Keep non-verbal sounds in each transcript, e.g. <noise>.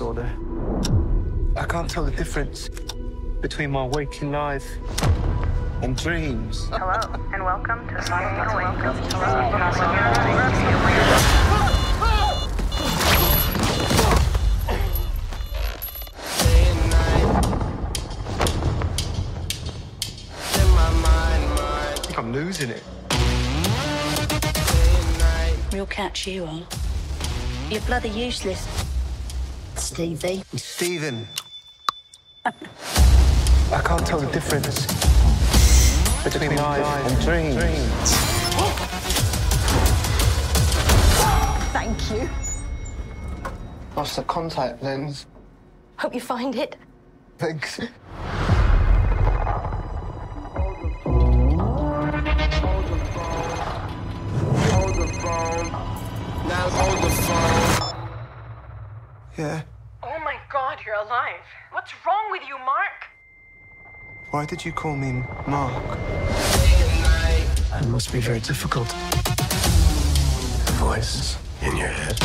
disorder. I can't tell the difference between my waking life and dreams. Hello, and welcome to Sonic Welcome I think I'm losing it. We'll catch you on. You're bloody useless. Stevie. Stephen. I can't tell the difference between life and dreams. Oh, thank you. Lost the contact lens. Hope you find it. Thanks. Yeah. Oh my god, you're alive. What's wrong with you, Mark? Why did you call me Mark? That must be very difficult. The voice in your head.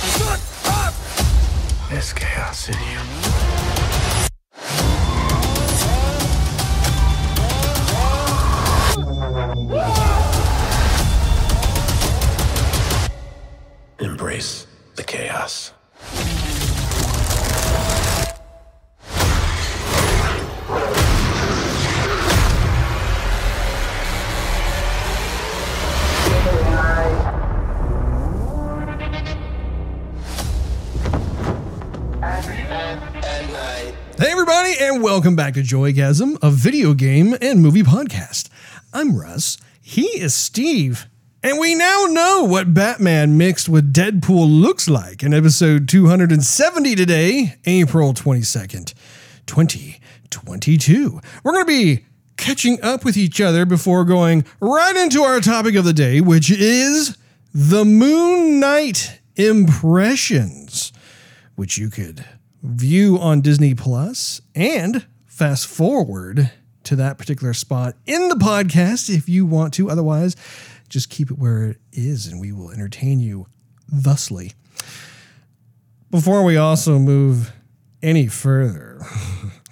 Shut up! There's chaos in you. Embrace the chaos. And welcome back to Joygasm, a video game and movie podcast. I'm Russ. He is Steve. And we now know what Batman mixed with Deadpool looks like in episode 270 today, April 22nd, 2022. We're going to be catching up with each other before going right into our topic of the day, which is the Moon Knight impressions, which you could view on Disney Plus and fast forward to that particular spot in the podcast if you want to. Otherwise, just keep it where it is and we will entertain you thusly. Before we also move any further,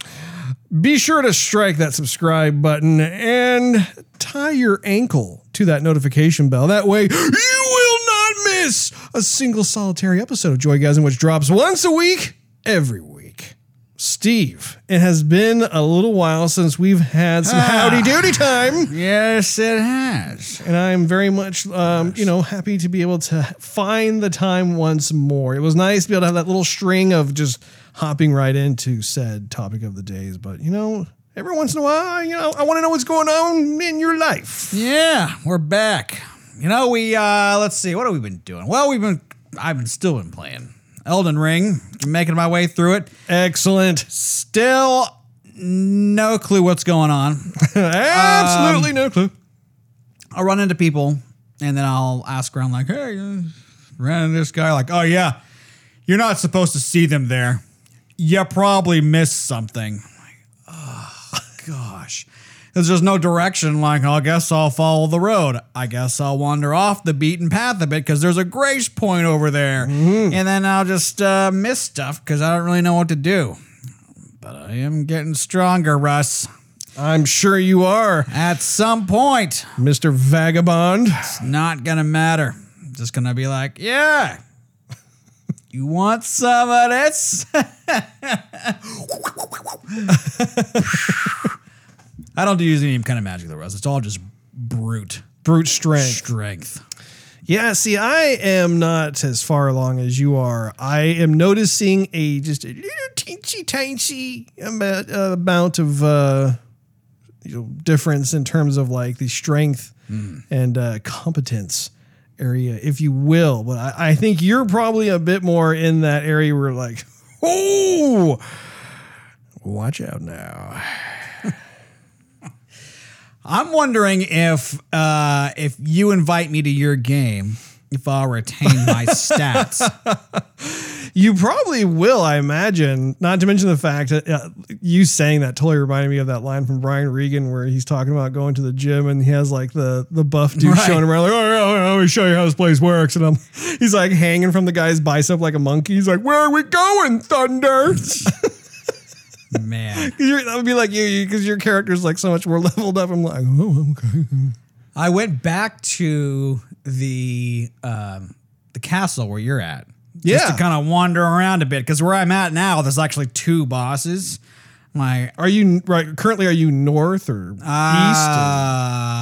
<laughs> be sure to strike that subscribe button and tie your ankle to that notification bell. That way, <gasps> you will not miss a single solitary episode of Joygasm, which drops once a week, every week. Steve, it has been a little while since we've had some howdy doody time. Yes, it has. And I'm very much, um, you know, happy to be able to find the time once more. It was nice to be able to have that little string of just hopping right into said topic of the days. But, you know, every once in a while, you know, I want to know what's going on in your life. Yeah, we're back. You know, we uh let's see, what have we been doing? Well, we've been I've been still been playing Elden Ring, making my way through it. Excellent. Still no clue what's going on. <laughs> Absolutely no clue. I'll run into people and then I'll ask around like, "Hey, uh, ran into this guy like, "Oh yeah, you're not supposed to see them there. You probably missed something." Like, oh gosh. There's just no direction. Like, I guess I'll follow the road. I guess I'll wander off the beaten path a bit because there's a grace point over there. And then I'll just uh, miss stuff because I don't really know what to do. But I am getting stronger, Russ. I'm sure you are, At some point, Mr. Vagabond. it's not gonna matter. I'm just gonna be like, yeah. You want some of this? <laughs> <laughs> I don't use any kind of magic though, Russ. It's all just brute Brute strength. strength. Yeah, see, I am not as far along as you are. I am noticing a just a little teensy tiny amount, uh, amount of uh, you know, difference in terms of like the strength and uh, competence area, if you will. But I, I think you're probably a bit more in that area where like, <laughs> oh, watch out now. I'm wondering if uh, if you invite me to your game, if I'll retain my <laughs> stats. You probably will, I imagine. Not to mention the fact that uh, you saying that totally reminded me of that line from Brian Regan where he's talking about going to the gym and he has like the the buff dude Right. showing him around like, oh, yeah, let me show you how this place works. And I'm, he's like hanging from the guy's bicep like a monkey. He's like, where are we going, Thunder? <laughs> Man. <laughs> that would be like you because your character's like so much more <laughs> leveled up. I'm like, oh, okay. I went back to the um, the castle where you're at. Just Yeah. to kind of wander around a bit because where I'm at now, there's actually two bosses. My Are you right? Currently, are you north or east? or-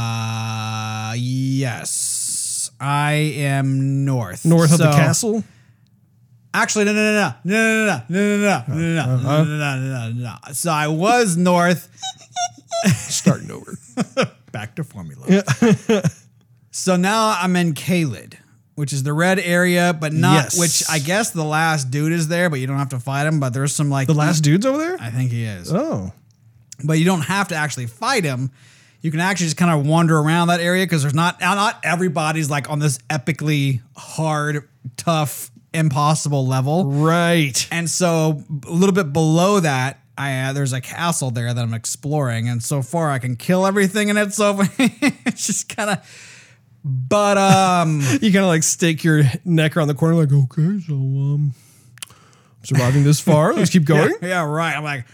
uh, yes, I am north. north of the castle? Actually, no, no, no, no, no, no, no, no, no, no, no, no, no, no, no, no. So I was north. Starting over. Back to formula. so now I'm in Caelid, which is the red area, but not Yes. which I guess the last dude is there, but you don't have to fight him. But there's some like The last dude's over there? I think he is. Oh. but you don't have to actually fight him. You can actually just kind of wander around that area because there's not not everybody's like on this epically hard, tough, impossible level. Right. And so a little bit below that, I uh, there's a castle there that I'm exploring, and so far I can kill everything in it. So <laughs> it's just kind of, but um, <laughs> You kind of like stake your neck around the corner, like, okay, so um, surviving this far. Let's keep <laughs> going. yeah, right. I'm like,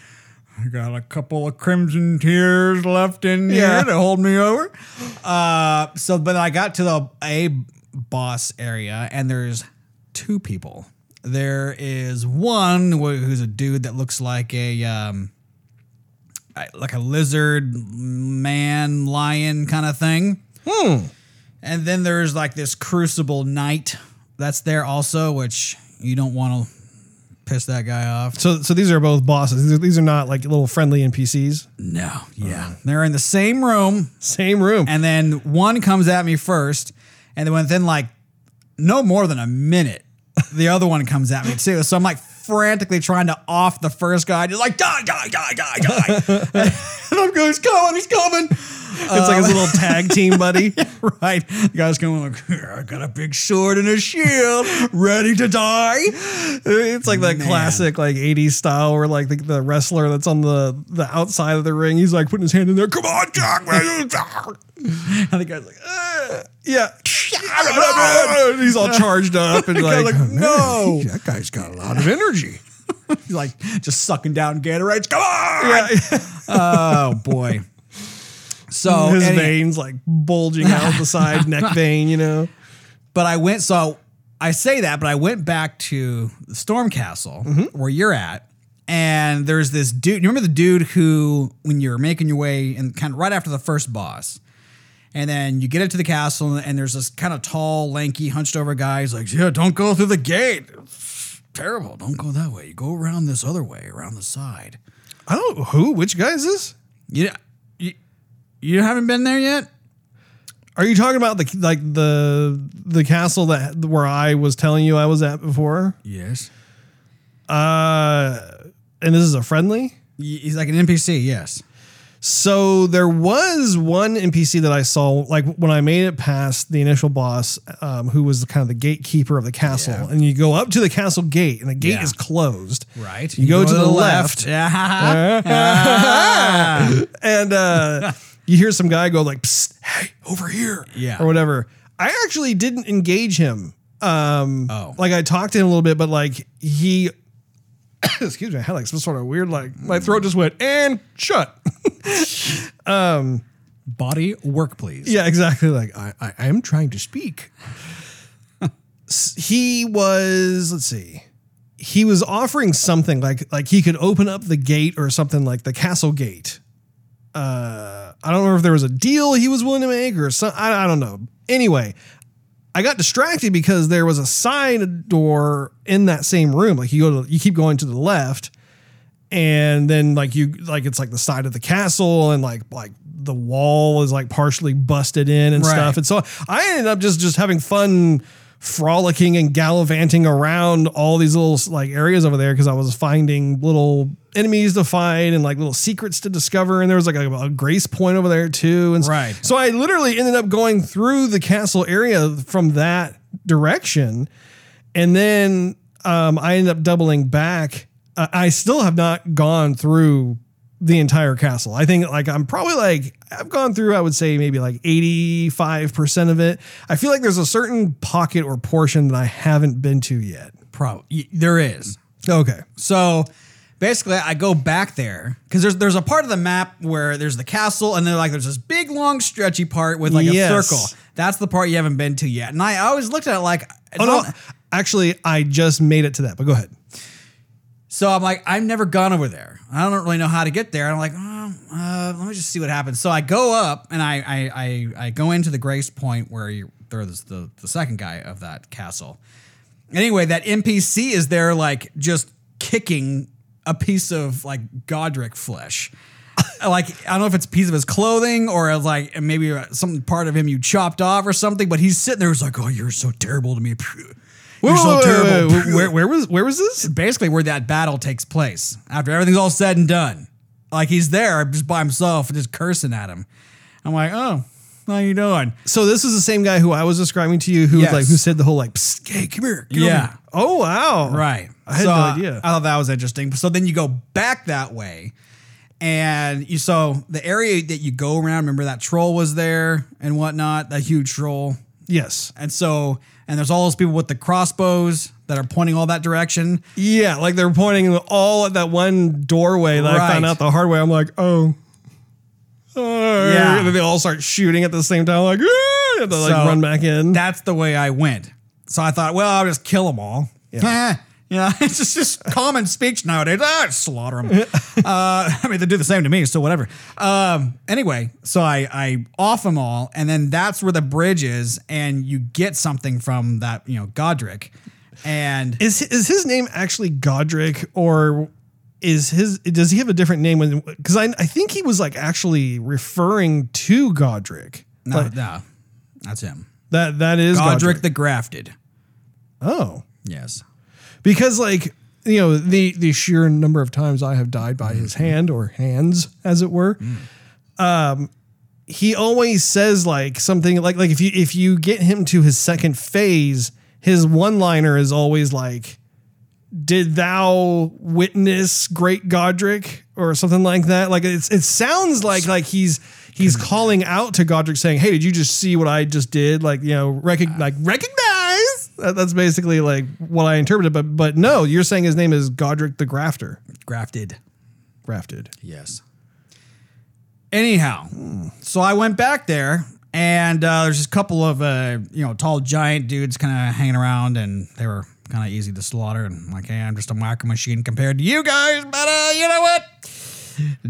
I got a couple of crimson tears left in here Yeah. to hold me over. Uh, so but I got to the a boss area, and there's two people. There is one who's a dude that looks like a um, like a lizard man lion kind of thing. Hmm. And then there's like this crucible knight that's there also, which you don't want to piss that guy off. So, so these are both bosses. These are, these are not like little friendly NPCs. No, yeah. They're in the same room, Same room. and then one comes at me first, and then within like no more than a minute, the other one comes at me too. So I'm like frantically trying to off the first guy, just like die, die, die, die, die. <laughs> and I'm going, he's coming, he's coming. It's like his um, little tag team buddy. <laughs> right. The guy's going like, I got a big sword and a shield, ready to die. It's like that Man. classic like 80s style where like the, the wrestler that's on the, the outside of the ring, he's like putting his hand in there. Come on, Jack. man." <laughs> And the guy's like, "Ugh." yeah. <laughs> He's all charged up and like, like, no." that guy's got a lot of energy. he's like just sucking down Gatorades. Come on. Yeah. Oh boy. So <laughs> his any- veins like bulging out the side, neck <laughs> vein, you know. but I went so I say that, but I went back to the Storm Castle mm-hmm. where you're at. And there's this dude. You remember the dude who, when you're making your way and kind of right after the first boss, and then you get up to the castle, and there's this kind of tall, lanky, hunched over guy. He's like, "Yeah, don't go through the gate. It's terrible. Don't go that way. You go around this other way, around the side." I don't who, which guy is this? You, you, you haven't been there yet? Are you talking about the like the the castle that where I was telling you I was at before? Yes. Uh and this is a friendly? He's like an NPC. Yes. So there was one NPC that I saw, like when I made it past the initial boss, um, who was kind of the gatekeeper of the castle, Yeah. and you go up to the castle gate, and the gate Yeah. is closed. Right. You, go, to, the, left, Yeah. <laughs> <laughs> and uh, <laughs> you hear some guy go like, Psst, "Hey, over here," Yeah. or whatever. I actually didn't engage him. Um, Oh. like I talked to him a little bit, but like he, <coughs> excuse me, I had like some sort of weird like my throat just went and shut. <laughs> Um, body work, please. Yeah, exactly. Like I, I, I am trying to speak. He was, let's see, he was offering something like like he could open up the gate or something like the castle gate. Uh, I don't know if there was a deal he was willing to make or some. I, I don't know. Anyway, I got distracted because there was a side door in that same room. Like you go to, you keep going to the left, and then like you like it's like the side of the castle and like like the wall is like partially busted in and Right. stuff and so i ended up just just having fun frolicking and gallivanting around all these little like areas over there because i was finding little enemies to fight and like little secrets to discover and there was like a, a grace point over there too and Right. so i literally ended up going through the castle area from that direction and then um, I ended up doubling back. Uh, I still have not gone through the entire castle. I think like I'm probably like I've gone through I would say maybe like 85% of it. I feel like there's a certain pocket or portion that I haven't been to yet. Pro, y- there is. Okay. So basically, I go back there because there's there's a part of the map where there's the castle, and then like there's this big long stretchy part with like Yes. a circle. That's the part you haven't been to yet. And I always looked at it like, Oh no. Actually, I just made it to that, but go ahead. so I'm like, I've never gone over there. I don't really know how to get there. And I'm like, oh, uh, let me just see what happens. So I go up and I I I, I go into the Grace Point where you there's the the second guy of that castle. Anyway, that NPC is there like just kicking a piece of like Godrick flesh. like I don't know if it's a piece of his clothing or like maybe uh, some part of him you chopped off or something, but he's sitting there. He's like, "Oh, you're so terrible to me. You're Wait, so wait, terrible." wait, Where, where was where was this? basically where that battle takes place after everything's all said and done. Like he's there just by himself just cursing at him. I'm like, oh, how you doing? So this is the same guy who I was describing to you, who Yes. was like who said the whole like, "Hey, come here." over Yeah. here." Oh wow. Right. I had So, no idea. I thought that was interesting. So then you go back that way. And you so the area that you go around, remember that troll was there and whatnot, that huge troll. Yes. And so and there's all those people with the crossbows that are pointing all that direction. Yeah, like they're pointing all at that one doorway that I found out the hard way. I'm like, oh. Oh. Yeah. And then they all start shooting at the same time, like, "Ah," and they like run back in. That's the way I went. So I thought, well, I'll just kill them all. Yeah. <laughs> Know, <laughs> it's just, just common speech nowadays. Ah, slaughter them. <laughs> uh, <laughs> I mean, they do the same to me, so whatever. Um, anyway, so I, I off them all, and then that's where the bridge is, and you get something from that, you know, Godrick. And is is his name actually Godrick or is his does he have a different name when because I I think he was like actually referring to Godrick. no, Like, no, that's him. that that is Godrick, Godrick. the Grafted. oh. Yes. Because like you know the the sheer number of times I have died by his hand or hands as it were um he always says like something like like if you if you get him to his second phase his one liner is always like did thou witness great Godrick? or something like that. Like it's it sounds like like he's he's calling out to Godrick saying hey did you just see what I just did? Like you know recog- like recognize that's basically like what I interpreted but but no you're saying his name is Godrick the Grafter Grafted. grafted Yes. Anyhow, so I went back there, and uh, there's just a couple of uh, you know tall giant dudes kind of hanging around, and they were kind of easy to slaughter. And I'm like, hey, I'm just a whacker machine compared to you guys, but uh, you know what?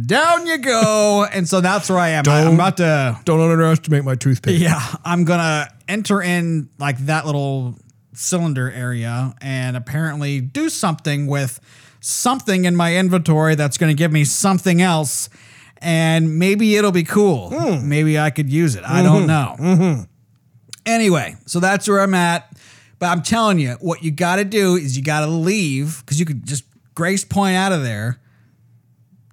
Down you go. <laughs> and so that's where I am. I, am about to don't underestimate my toothpick yeah, I'm gonna enter in like that little cylinder area and apparently do something with something in my inventory that's gonna give me something else, and maybe it'll be cool. Hmm. Maybe I could use it. I mm-hmm. don't know. Mm-hmm. Anyway, so that's where I'm at. But I'm telling you, what you got to do is you got to leave because you could just grace point out of there,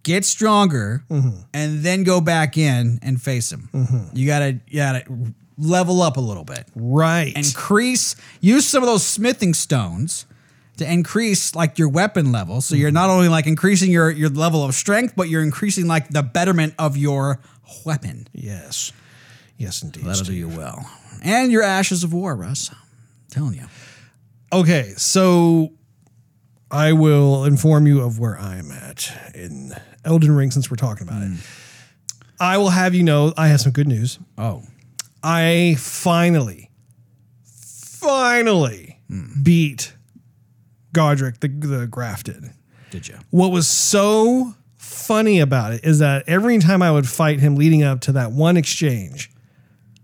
get stronger, mm-hmm. and then go back in and face him. You gotta, you gotta level up a little bit, right increase, use some of those smithing stones to increase like your weapon level. So you're mm-hmm. not only like increasing your your level of strength, but you're increasing like the betterment of your weapon. yes yes indeed That'll do you well, and your ashes of war, Russ. I'm telling you. Okay, so I will inform you of where I'm at in Elden Ring since we're talking about it. Mm. I will have you know I have some good news. Oh, I finally, finally beat Godrick the, the Grafted. did you? What was so funny about it is that every time I would fight him leading up to that one exchange,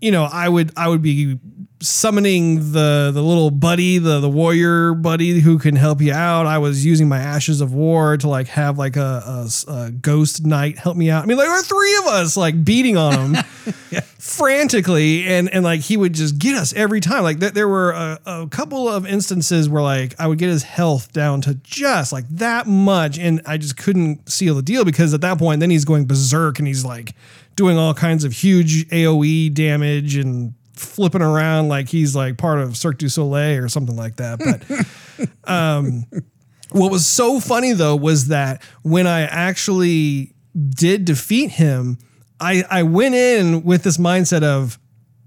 you know, I would I would be summoning the the little buddy, the the warrior buddy who can help you out. I was using my ashes of war to like have like a ghost knight help me out. I mean, like there were three of us like beating on him <laughs> <laughs> frantically, and and like he would just get us every time. Like there, there were a, a couple of instances where like I would get his health down to just like that much, and I just couldn't seal the deal because at that point, then he's going berserk and he's like doing all kinds of huge AOE damage and flipping around like he's like part of Cirque du Soleil or something like that. But <laughs> Um, what was so funny though was that when I actually did defeat him, I, I went in with this mindset of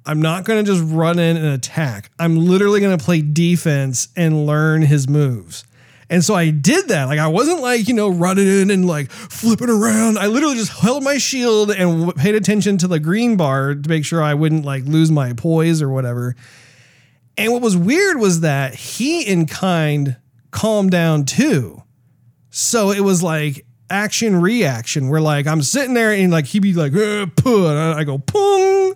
I'm not going to just run in and attack. I'm literally going to play defense and learn his moves. And so I did that. Like I wasn't like, you know, running in and like flipping around. I literally just held my shield and paid attention to the green bar to make sure I wouldn't like lose my poise or whatever. And what was weird was that he in kind calmed down too. So it was like action reaction where like I'm sitting there and like he'd be like, eh, puh, I go, pung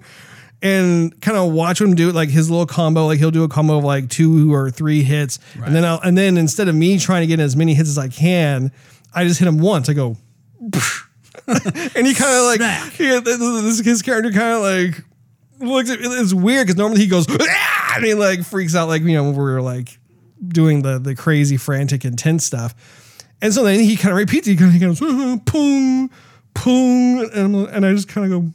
and kind of watch him do it like his little combo. Like he'll do a combo of like two or three hits, and then I'll and then instead of me trying to get as many hits as I can, I just hit him once. I go, <laughs> and he kind of like this, his character kind of like looks. At, it's weird because normally he goes <laughs> "Ah!" and he like freaks out like you know when we're like doing the the crazy frantic intense stuff. And so then he kind of repeats. He kind of goes, "Uh, "Pung, pung," and, and I just kind of go,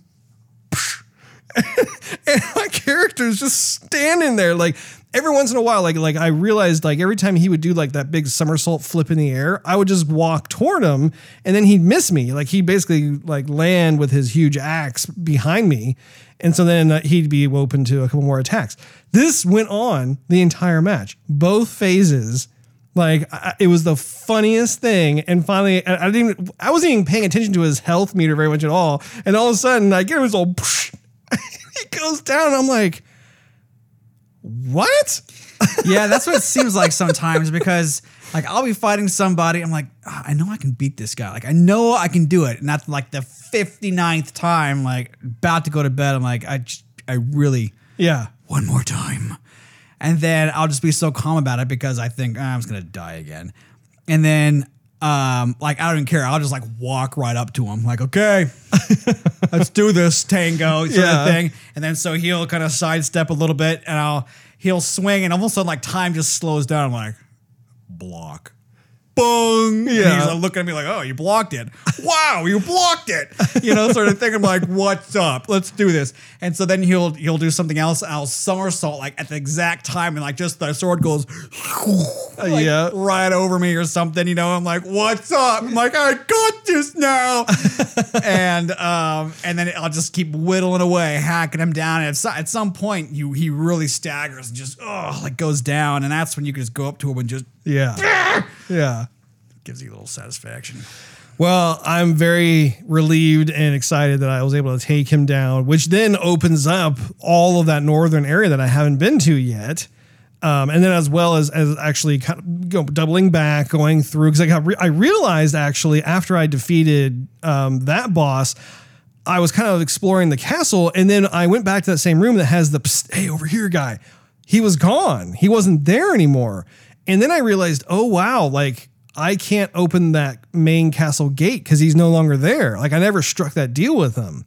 <laughs> and my character is just standing there like every once in a while like like I realized like every time he would do like that big somersault flip in the air I would just walk toward him and then he'd miss me like he'd basically like land with his huge axe behind me and so then uh, he'd be open to a couple more attacks this went on the entire match both phases like I, it was the funniest thing, and finally, I, I didn't. I wasn't even paying attention to his health meter very much at all. And all of a sudden, I get him his old. He goes down, I'm like, "What?" yeah, that's what it <laughs> seems like sometimes because like I'll be fighting somebody, I'm like, "Ah, I know I can beat this guy. Like I know I can do it. And that's like the 59th time, like about to go to bed. I'm like, I I really Yeah, one more time. And then I'll just be so calm about it because I think "Ah, I'm just gonna die again. And then um, like I don't even care. I'll just like walk right up to him, like, okay, <laughs> let's do this tango sort Yeah. of thing. And then so he'll kind of sidestep a little bit and I'll he'll swing and all of a sudden like time just slows down. I'm like, block. And Yeah. he's like, looking at me like, oh, you blocked it. <laughs> Wow, you blocked it. You know, sort of thing. I'm like, what's up? Let's do this. And so then he'll he'll do something else. I'll somersault like at the exact time, and like just the sword goes <laughs> like, yeah. right over me or something. You know, I'm like, what's up? I'm like, I got this now. <laughs> and um, and then I'll just keep whittling away, hacking him down. And at, so- at some point, you he really staggers and just oh, like goes down, and that's when you can just go up to him and just yeah, yeah. gives you a little satisfaction. Well, I'm very relieved and excited that I was able to take him down, which then opens up all of that northern area that I haven't been to yet. Um, and then as well as as actually kind of go, doubling back, going through because I got re- I realized actually after I defeated um, that boss, I was kind of exploring the castle, and then I went back to that same room that has the "Psst, hey over here guy. He was gone. He wasn't there anymore. And then I realized, oh wow, like I can't open that main castle gate because he's no longer there. Like I never struck that deal with him.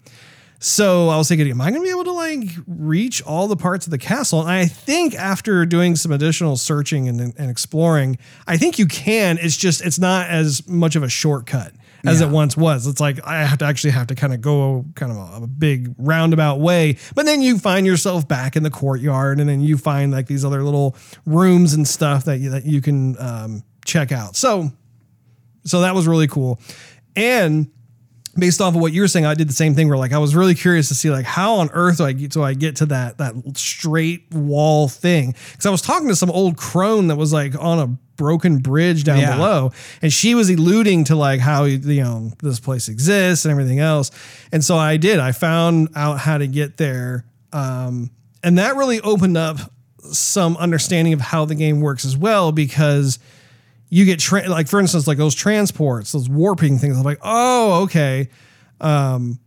So I was thinking, am I going to be able to like reach all the parts of the castle? And I think after doing some additional searching and, and exploring, I think you can. It's just it's not as much of a shortcut as Yeah. it once was. It's like I have to actually have to kind of go kind of a, a big roundabout way. But then you find yourself back in the courtyard, and then you find like these other little rooms and stuff that you, that you can um, check out. So so that was really cool. And based off of what you were saying, I did the same thing where like I was really curious to see like how on earth do I get so I get to that that straight wall thing. Because I was talking to some old crone that was like on a broken bridge down Yeah. below, and she was alluding to like how you know this place exists and everything else. And so I did. I found out how to get there. Um, and that really opened up some understanding of how the game works as well because you get tra- like for instance like those transports those warping things i'm like oh okay um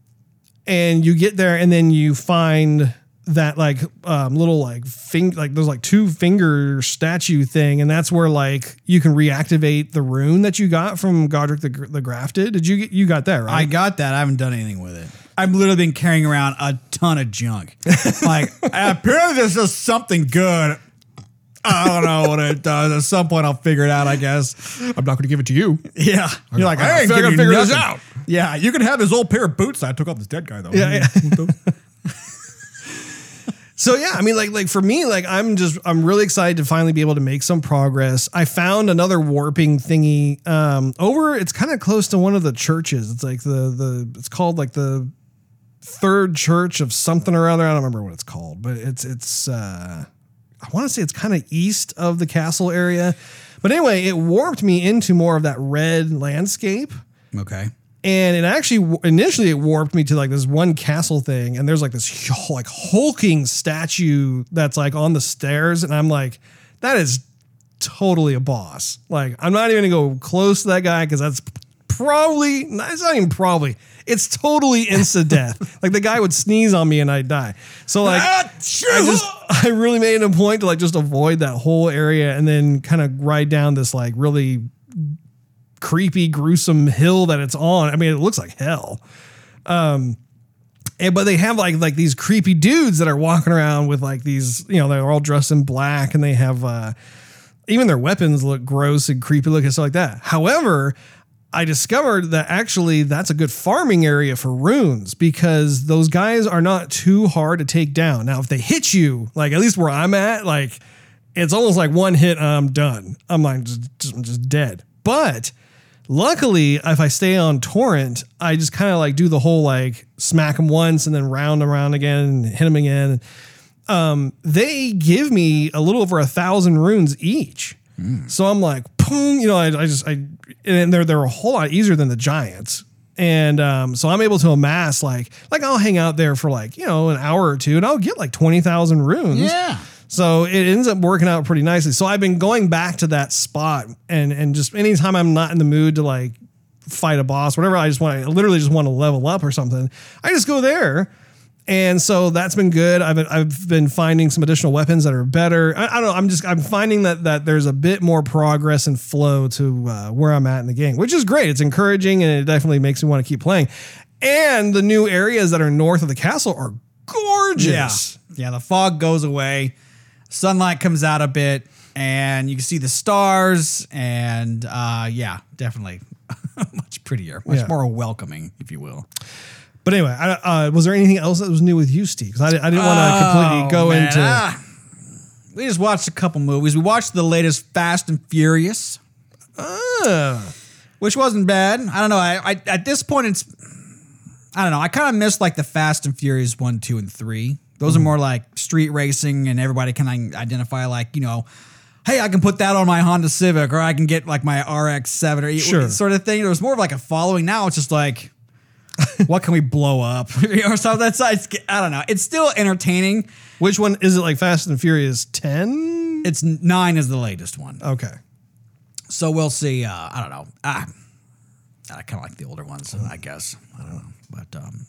and you get there and then you find that like um little like thing like there's like two finger statue thing and that's where like you can reactivate the rune that you got from godrick the, the grafted did you get you got that right? I got that. I haven't done anything with it. I've literally been carrying around a ton of junk. <laughs> like apparently this is something good. I don't know what it does. At some point I'll figure it out, I guess. i'm not going to give it to you Yeah. You're like, I I ain't I giving you figured this out. Yeah, you can have this old pair of boots I took off this dead guy though. Yeah, yeah. <laughs> <laughs> So yeah, I mean, like like for me, like I'm just I'm really excited to finally be able to make some progress. I found another warping thingy um, over. It's kind of close to one of the churches. It's like the the it's called like the third church of something or other. I don't remember what it's called, but it's it's uh, I want to say it's kind of east of the castle area. But anyway, it warped me into more of that red landscape Okay. and it actually initially it warped me to like this one castle thing and there's like this like hulking statue that's like on the stairs and i'm like that is totally a boss like i'm not even gonna go close to that guy because that's probably it's not even probably it's totally instant death <laughs> like the guy would sneeze on me and i'd die so like ah, I just <laughs> I really made it a point to like just avoid that whole area and then kind of ride down this like really creepy, gruesome hill that it's on. I mean, it looks like hell. Um, and, but they have like like these creepy dudes that are walking around with like these, you know, they're all dressed in black and they have uh, even their weapons look gross and creepy looking stuff like that. However, I discovered that actually that's a good farming area for runes because those guys are not too hard to take down. Now, if they hit you, like at least where I'm at, like it's almost like one hit, and I'm done. I'm like just, just, I'm just dead. But luckily, if I stay on torrent, I just kind of like do the whole like smack them once and then round them around again and hit them again. Um, they give me a little over a thousand runes each. So I'm like, boom, you know, I, I just, I, and they're, they're a whole lot easier than the giants. And um, so I'm able to amass like, like I'll hang out there for like, you know, an hour or two and I'll get like 20,000 runes. Yeah. So it ends up working out pretty nicely. So I've been going back to that spot and, and just anytime I'm not in the mood to like fight a boss, whatever, I just want, I literally just want to level up or something. I just go there. And so that's been good. I've been, I've been finding some additional weapons that are better. I, I don't know. I'm just I'm finding that that there's a bit more progress and flow to uh, where I'm at in the game, which is great. It's encouraging and it definitely makes me want to keep playing. And the new areas that are north of the castle are gorgeous. Yeah. Yeah. The fog goes away, sunlight comes out a bit, and you can see the stars. And uh, yeah, definitely <laughs> much prettier, much Yeah. more welcoming, if you will. But anyway, I, uh, was there anything else that was new with you, Steve? Because I, I didn't want to completely Oh, go man. into. Ah. we just watched a couple movies. We watched the latest Fast and Furious. Ah. which wasn't bad. I don't know. I, I at this point it's I don't know. I kind of miss like the Fast and Furious one, two, and three. Those Mm-hmm. are more like street racing, and everybody can identify like you know, hey, I can put that on my Honda Civic, or I can get like my RX seven or Sure. sort of thing. There was more of like a following. Now it's just like. <laughs> what can we blow up <laughs> or something? That's I don't know. It's still entertaining. Which one is it? Like Fast and Furious Ten? It's nine is the latest one. Okay. So we'll see. Uh, I don't know. Ah, I kind of like the older ones, I guess. I don't know, but um,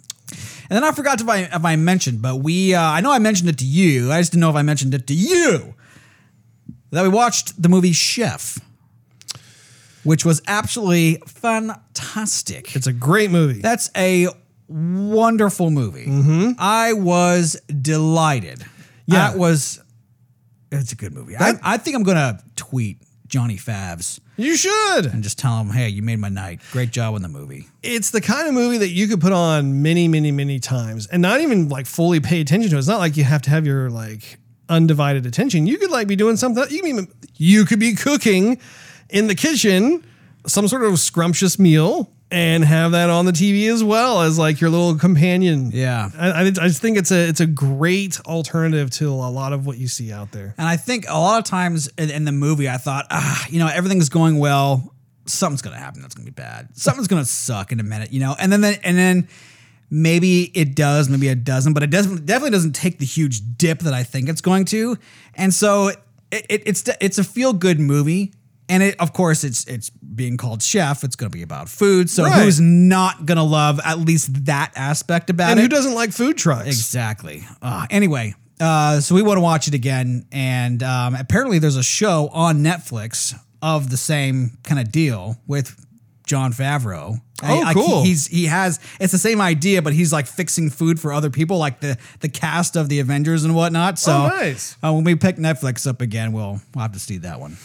and then I forgot if I if I mentioned, but we uh, I know I mentioned it to you. I just didn't know if I mentioned it to you that we watched the movie Chef, which was absolutely fantastic. It's a great movie. That's a wonderful movie. Mm-hmm. I was delighted. Yeah. That was. It's a good movie. I, I think I'm gonna tweet Johnny Favs you should. and just tell him, "Hey, you made my night. Great job in the movie." It's the kind of movie that you could put on many, many, many times and not even like fully pay attention to. It's not like you have to have your like undivided attention. You could like be doing something. You can be, you could be cooking in the kitchen some sort of scrumptious meal and have that on the TV as well as like your little companion. Yeah. I, I, just think it's a it's a great alternative to a lot of what you see out there. And I think a lot of times in, in the movie, I thought, ah, you know, everything's going well. Something's gonna happen that's gonna be bad. Something's gonna suck in a minute, you know. And then, and then maybe it does, maybe it doesn't, but it doesn't definitely doesn't take the huge dip that I think it's going to. And so it, it, it's it's a feel good movie. And it, of course, it's it's being called chef. It's going to be about food. So Right. who's not going to love at least that aspect about it? And it? who doesn't like food trucks? Exactly. Uh, anyway, uh, so we want to watch it again, and um, apparently there's a show on Netflix of the same kind of deal with Jon Favreau. Oh, I- I- cool. he's he has it's the same idea, but he's like fixing food for other people, like the the cast of the Avengers and whatnot. So Oh, nice. uh, when we pick Netflix up again, we'll we'll have to see that one.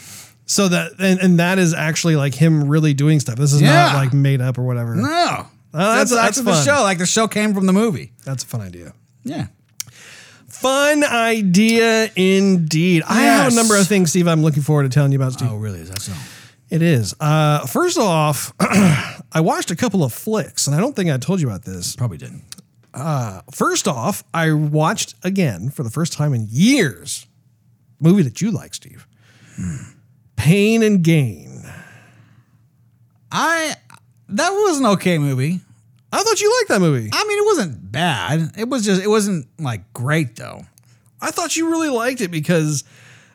So that and, and that is actually like him really doing stuff. This is Yeah. not like made up or whatever. No, uh, that's- that's that's actually the fun. show. Like the show came from the movie. That's a fun idea. Yeah. Fun idea indeed. I have a Yes. number of things, Steve, I'm looking forward to telling you about, Steve. Oh, really? Is that so? It is. Uh, first off, <clears throat> I watched a couple of flicks, and I don't think I told you about this. Probably didn't. Uh, first off, I watched again for the first time in years movie that you like, Steve. Hmm. Pain and Gain. I that was an okay movie. I thought you liked that movie. I mean, it wasn't bad. It was just it wasn't like great though. I thought you really liked it because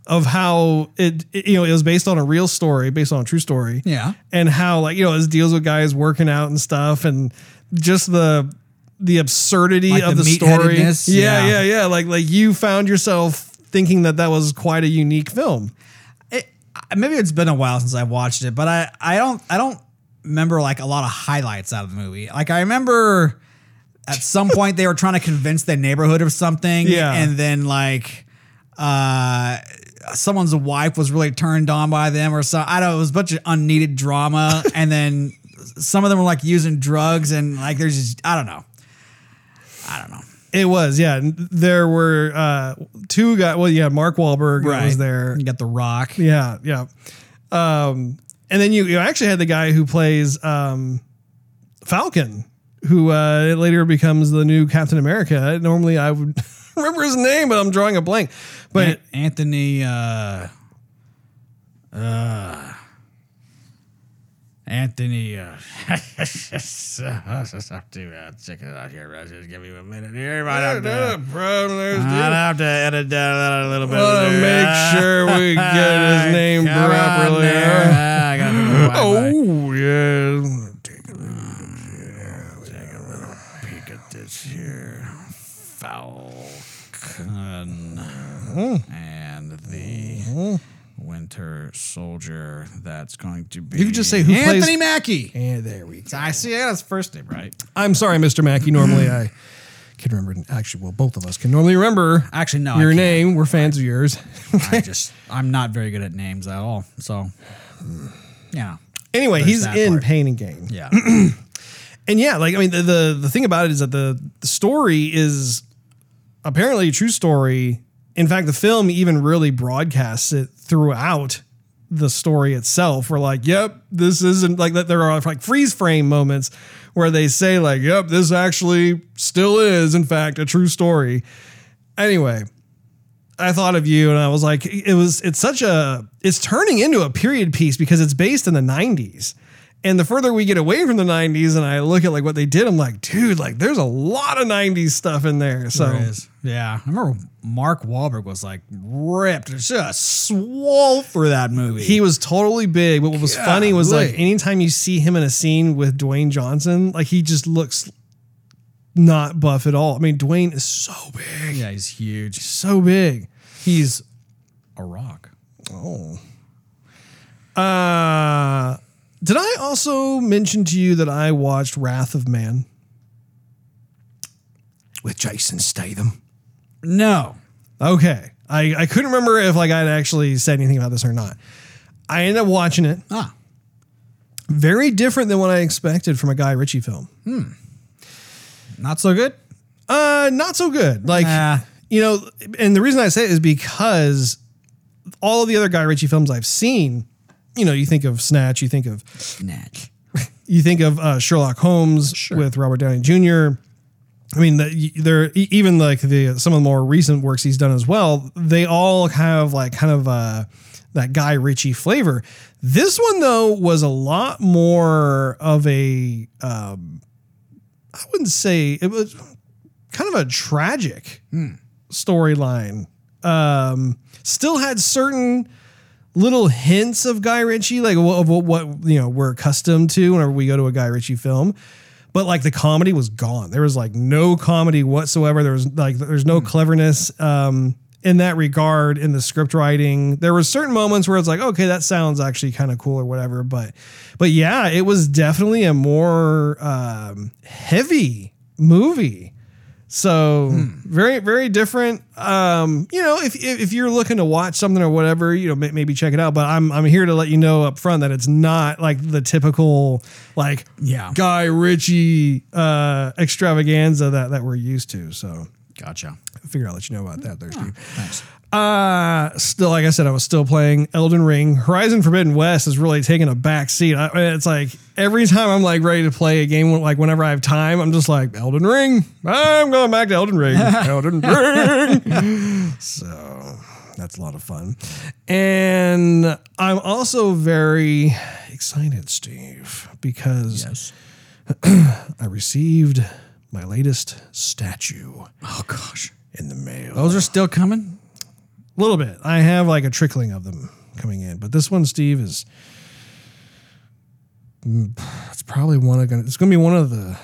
of how it, it- you know, it was based on a real story, based on a true story. Yeah. And how like, you know, it deals with guys working out and stuff and just the the absurdity Like of the the, story. Yeah, yeah. yeah, yeah. Like like you found yourself thinking that that was quite a unique film. Maybe it's been a while since I watched it, but I I don't I don't remember like a lot of highlights out of the movie. Like I remember at some <laughs> point they were trying to convince the neighborhood of something, Yeah. and then like uh someone's wife was really turned on by them or so. I don't know. It was a bunch of unneeded drama, <laughs> and then some of them were like using drugs and like there's just I don't know. I don't know. It was, yeah. There were uh two guys. Well, yeah, Mark Wahlberg was there. You got the Rock. Yeah, yeah. Um, and then you, you actually had the guy who plays um, Falcon, who uh, later becomes the new Captain America. Normally, I would <laughs> remember his name, but I'm drawing a blank. But An- Anthony uh uh Anthony uh just have to uh, check it out here. Russ. Just give me a minute here. Might have to, problem I'd have to edit that a little bit. Want to make sure we <laughs> get his name properly. huh? <laughs> I. Oh yeah. Take a little Take a little peek at this here. Falcon and the Winter Soldier. That's going to be. You could just say who plays- Anthony Mackie. And there we go. I see. Yeah, that's first name, right? I'm sorry, Mr. Mackie. Normally, I can remember. Actually, well, both of us can normally remember. Actually, no, I your can't. name. We're fans of yours. I just I'm not very good at names at all. So, yeah, Anyway, There's he's that in part. Pain and Gain. yeah. <clears throat> And yeah, like I mean, the, the the thing about it is that the the story is apparently a true story. In fact, the film even really broadcasts it throughout the story itself. We're like, yep, this isn't like that. There are like freeze frame moments where they say like, yep, this actually still is in fact a true story. Anyway, I thought of you and I was like, it was, it's such a, it's turning into a period piece because it's based in the 90s. And the further we get away from the 90s and I look at like what they did, I'm like, dude, like there's a lot of 90s stuff in there. So. Yeah, I remember Mark Wahlberg was like ripped, just swole for that movie. he was totally big. But what was funny was like anytime you see him in a scene with Dwayne Johnson, like he just looks not buff at all. I mean, Dwayne is so big, yeah, he's huge. He's so big. He's a rock. Oh. Uh, did I also mention to you that I watched Wrath of Man with Jason Statham? No, Okay. I, I couldn't remember if like I'd actually said anything about this or not. I ended up watching it. ah, Very different than what I expected from a Guy Ritchie film. Hmm. Not so good. Uh, not so good. Like, Nah. you know, and the reason I say it is because all of the other Guy Ritchie films I've seen, you know, you think of Snatch, you think of Snatch. <laughs> you think of uh, Sherlock Holmes with Robert Downey Jr. I mean, the, they're even like the some of the more recent works he's done as well. They all have like kind of uh, that Guy Ritchie flavor. This one though was a lot more of a um, I wouldn't say it was kind of a tragic storyline. Um, still had certain little hints of Guy Ritchie, like of what, what you know we're accustomed to whenever we go to a Guy Ritchie film. But like the comedy was gone. There was like no comedy whatsoever. There was like there's no cleverness um, in that regard in the script writing. There were certain moments where it's like, okay, that sounds actually kind of cool or whatever. But but yeah, it was definitely a more um, heavy movie. So very very different. Um, you know, if, if if you're looking to watch something or whatever, you know, may, maybe check it out. But I'm I'm here to let you know up front that it's not like the typical like Yeah. Guy Ritchie uh, extravaganza that that we're used to. So Gotcha. I figure I'll let you know about that there, Steve. Thanks. Uh, still, like I said, I was still playing Elden Ring. Horizon Forbidden West is really taking a back seat. I, it's like every time I'm like ready to play a game, like whenever I have time, I'm just like Elden Ring. I'm going back to Elden Ring. <laughs> Elden Ring. so that's a lot of fun, and I'm also very excited, Steve, because Yes. <clears throat> I received my latest statue Oh gosh. in the mail. Those are still coming? A little bit. I have like a trickling of them coming in, but this one, Steve, is mm, it's probably one of gonna. It's gonna be one of the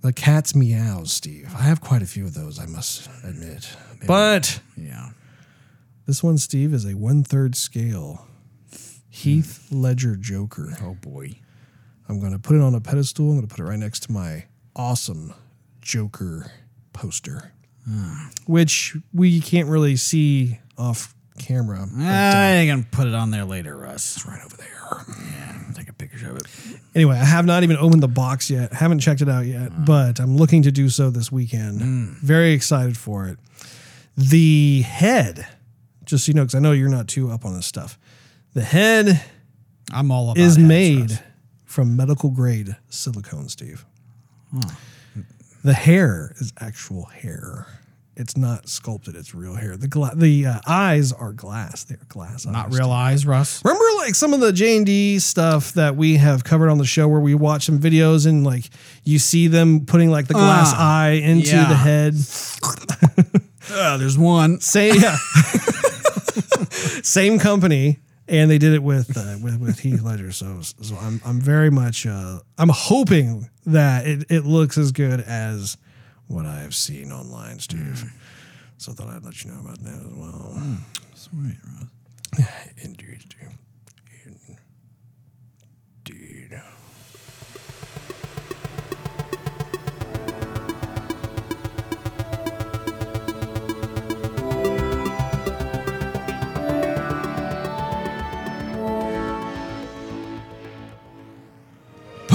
the cat's meows, Steve. I have quite a few of those, I must admit. But Yeah. this one, Steve, is a one third scale Heath Ledger Joker. Oh boy. I'm gonna put it on a pedestal. I'm gonna put it right next to my awesome Joker poster, which we can't really see off camera. but, uh, I ain't gonna put it on there later, Russ. It's right over there. Yeah, take a picture of it. Anyway, I have not even opened the box yet. Haven't checked it out yet, but I'm looking to do so this weekend. Very excited for it. The head, just so you know, because I know you're not too up on this stuff. The head I'm all about is heads, made Russ. from medical grade silicone, Steve. The hair is actual hair. It's not sculpted. It's real hair. The gla- the uh, eyes are glass. They're glass. Not eyes. real eyes, Russ. Remember like some of the J and D stuff that we have covered on the show where we watch some videos and like you see them putting like the glass Ah, eye into yeah. the head. <laughs> Uh, there's one. Same yeah. <laughs> Same company and they did it with uh, with with Heath Ledger. So so I'm I'm very much uh, I'm hoping that it, it looks as good as what I have seen online, Steve. So I thought I'd let you know about that as well. Sweet, Russ. <sighs> Indeed, Steve.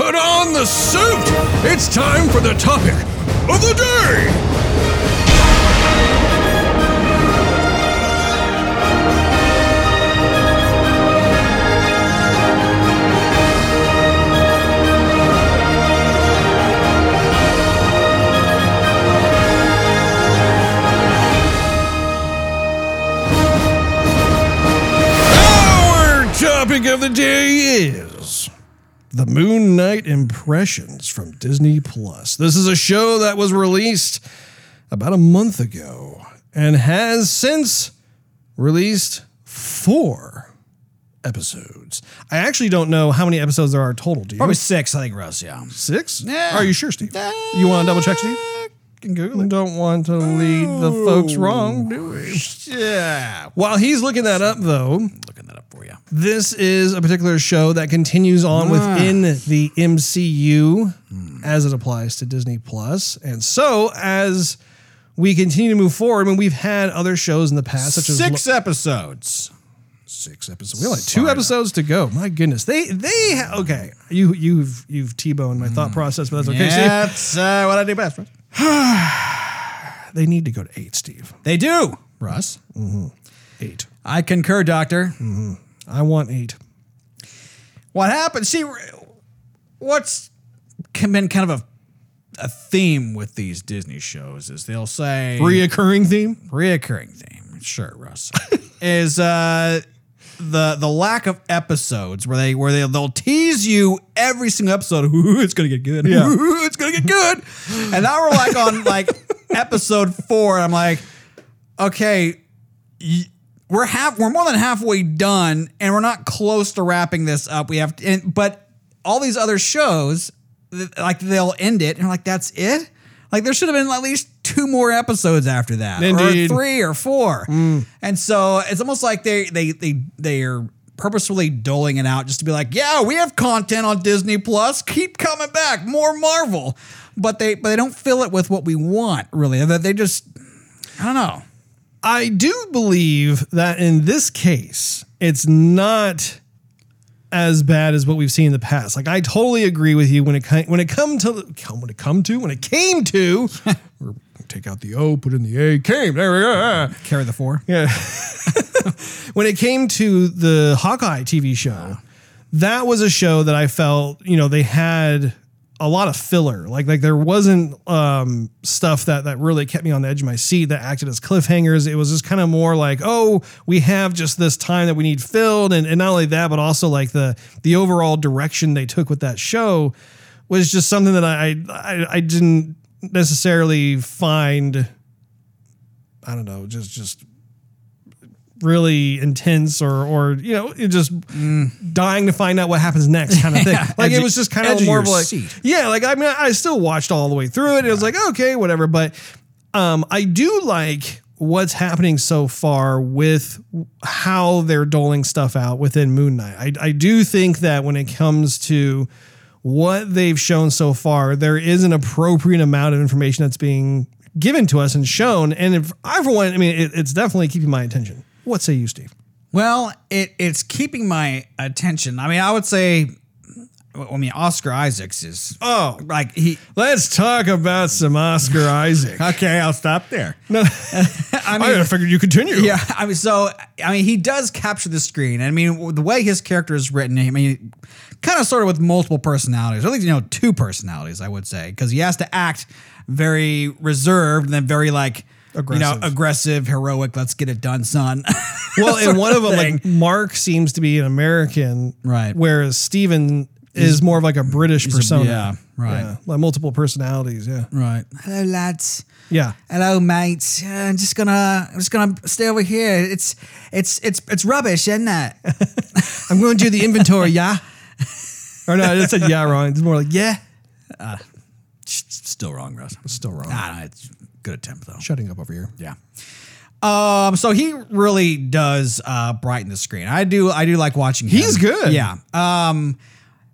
Put on the suit! It's time for the topic of the day! Topic of the day is the Moon Knight impressions from Disney Plus. This is a show that was released about a month ago and has since released four episodes. I actually don't know how many episodes there are total. Do you? Probably six, I think, Russ. Yeah. six. Yeah. Are you sure, Steve? you want to double check, Steve? Can Google Don't want to lead the folks wrong, do we? Yeah. While he's looking that up, though, this is a particular show that continues on within ah. the MCU as it applies to Disney Plus. And so as we continue to move forward, I mean, we've had other shows in the past, such as Six episodes. six episodes. We only two episodes to go. My goodness, they they ha- okay. You you've you've T-boned my thought hmm. process, but that's okay. Steve. That's uh, what I do best, Russ. <sighs> They need to go to eight, Steve. They do, Russ. Mm-hmm. Eight. I concur, Doctor. Mm-hmm. I want eight. What happened? See, what's been kind of a, a theme with these Disney shows is they'll say Reoccurring theme. reoccurring theme. Sure, Russ <laughs> is uh, the the lack of episodes where they where they they'll tease you every single episode. Ooh, <laughs> it's gonna get good. Yeah. Ooh, <laughs> it's gonna get good. and now we're like on like episode four. And I'm like, okay, y- we're half we're more than halfway done, and we're not close to wrapping this up. We have, to, and, but all these other shows, like they'll end it, and like, that's it. Like there should have been at least two more episodes after that, Indeed. or three or four. Mm. And so it's almost like they they they they are purposefully doling it out just to be like, yeah, we have content on Disney Plus. Keep coming back, more Marvel. But they but they don't fill it with what we want really. They just I don't know. I do believe that in this case, it's not as bad as what we've seen in the past. Like I totally agree with you when it when it come to when it come to when it came to <laughs> take out the O, put in the A, came. There we go. Carry the four. Yeah. <laughs> when it came to the Hawkeye TV show, that was a show that I felt, you know, they had a lot of filler. Like like there wasn't um, stuff that that really kept me on the edge of my seat that acted as cliffhangers. It was just kind of more like, oh, we have just this time that we need filled, and, and not only that, but also like the the overall direction they took with that show was just something that I I, I didn't necessarily find. I don't know, just just really intense or or you know it just dying to find out what happens next kind of <laughs> thing. Yeah, like it was just kind of of more of like seat. yeah, like I mean I still watched all the way through it. It was like okay, whatever, but um I do like what's happening so far with how they're doling stuff out within Moon Knight. I I do think that when it comes to what they've shown so far, there is an appropriate amount of information that's being given to us and shown. And if I, for one, I mean, it, it's definitely keeping my attention. What say you, Steve? Well, it it's keeping my attention. I mean, I would say, I mean, Oscar Isaacs is Oh, like he. let's talk about some Oscar Isaac. Okay, I'll stop there. <laughs> No, I, mean- I figured you continue. Yeah, I mean, so I mean, he does capture the screen. I mean, the way his character is written, I mean, kind of sort of with multiple personalities, or at least you know, two personalities, I would say, because he has to act very reserved and then very like. You know, aggressive, heroic. Let's get it done, son. <laughs> Well, Sort and one of them, thing. like Mark, seems to be an American, Right. Whereas Steven is more of like a British a- persona. yeah, right. Yeah, like multiple personalities. Yeah, right. Hello, lads. yeah. Hello, mates. Uh, I'm just gonna, I'm just gonna stay over here. It's, it's, it's, it's rubbish, isn't it? <laughs> I'm going to do the inventory. Yeah. <laughs> or no, I said yeah wrong. It's more like yeah. Still wrong, Russ. Still wrong. Ah, no, it's a good attempt though. Shutting up over here. Yeah. Um. So he really does uh, brighten the screen. I do. I do like watching. him. He's good. Yeah. Um.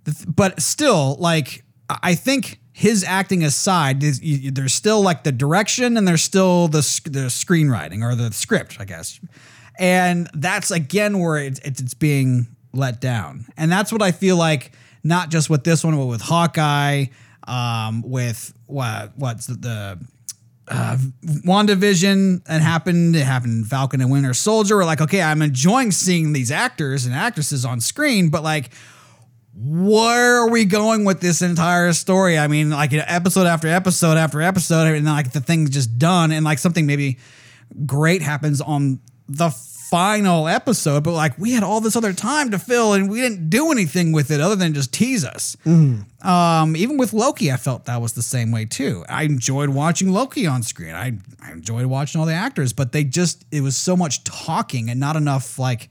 th- But still, like, I think his acting aside, there's, you- there's still like the direction and there's still the the screenwriting or the script, I guess. And that's again where it's it's it's being let down. And that's what I feel like. Not just with this one, but with Hawkeye. Um. With what? What's the, the uh, WandaVision and happened. It happened Falcon and Winter Soldier. We're like, okay, I'm enjoying seeing these actors and actresses on screen, but like, where are we going with this entire story? I mean, like episode after episode after episode, and like the thing's just done, and like something maybe great happens on the final episode, but like we had all this other time to fill, and we didn't do anything with it other than just tease us. Um, even with Loki, I felt that was the same way too. I enjoyed watching Loki on screen. I, I enjoyed watching all the actors, but they just it was so much talking and not enough like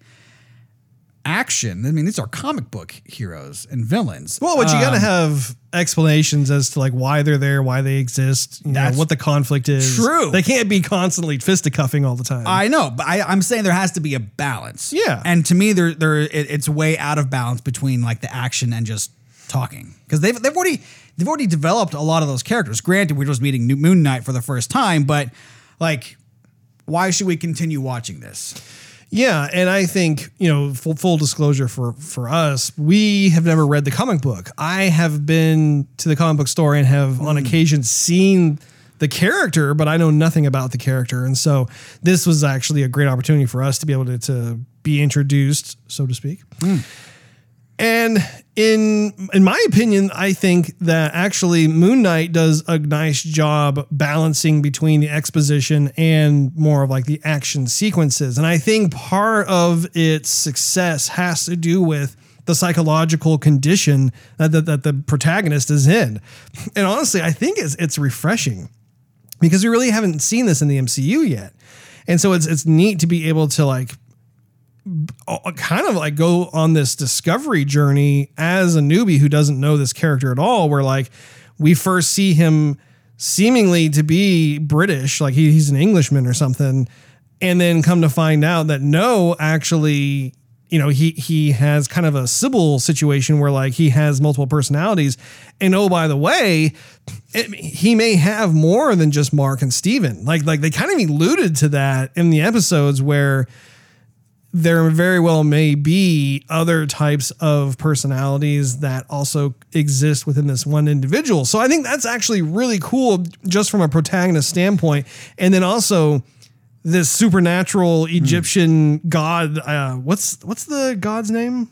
action. I mean, these are comic book heroes and villains. Well, but you got to Um, have explanations as to like why they're there, why they exist, you know, what the conflict is. true. They can't be constantly fisticuffing all the time. I know, but I, I'm saying there has to be a balance. Yeah. and to me, there there it, it's way out of balance between like the action and just talking because they've they've already they've already developed a lot of those characters. Granted, we're just meeting New Moon Knight for the first time, but like, why should we continue watching this? Yeah, and I think you know, full, full disclosure for for us, we have never read the comic book. I have been to the comic book store and have on hmm. occasion seen the character, but I know nothing about the character, and so this was actually a great opportunity for us to be able to, to be introduced, so to speak. Hmm. And in in my opinion, I think that actually Moon Knight does a nice job balancing between the exposition and more of like the action sequences. And I think part of its success has to do with the psychological condition that, that, that the protagonist is in. And honestly, I think it's it's refreshing because we really haven't seen this in the MCU yet. And so it's it's neat to be able to like Uh, kind of like go on this discovery journey as a newbie who doesn't know this character at all where like we first see him seemingly to be british like he, he's an englishman or something and then come to find out that no actually you know he he has kind of a sybil situation where like he has multiple personalities. And oh by the way it, he may have more than just mark and steven. Like like they kind of alluded to that in the episodes where there very well may be other types of personalities that also exist within this one individual. So I think that's actually really cool just from a protagonist standpoint. And then also this supernatural Egyptian god. Uh, what's what's the god's name?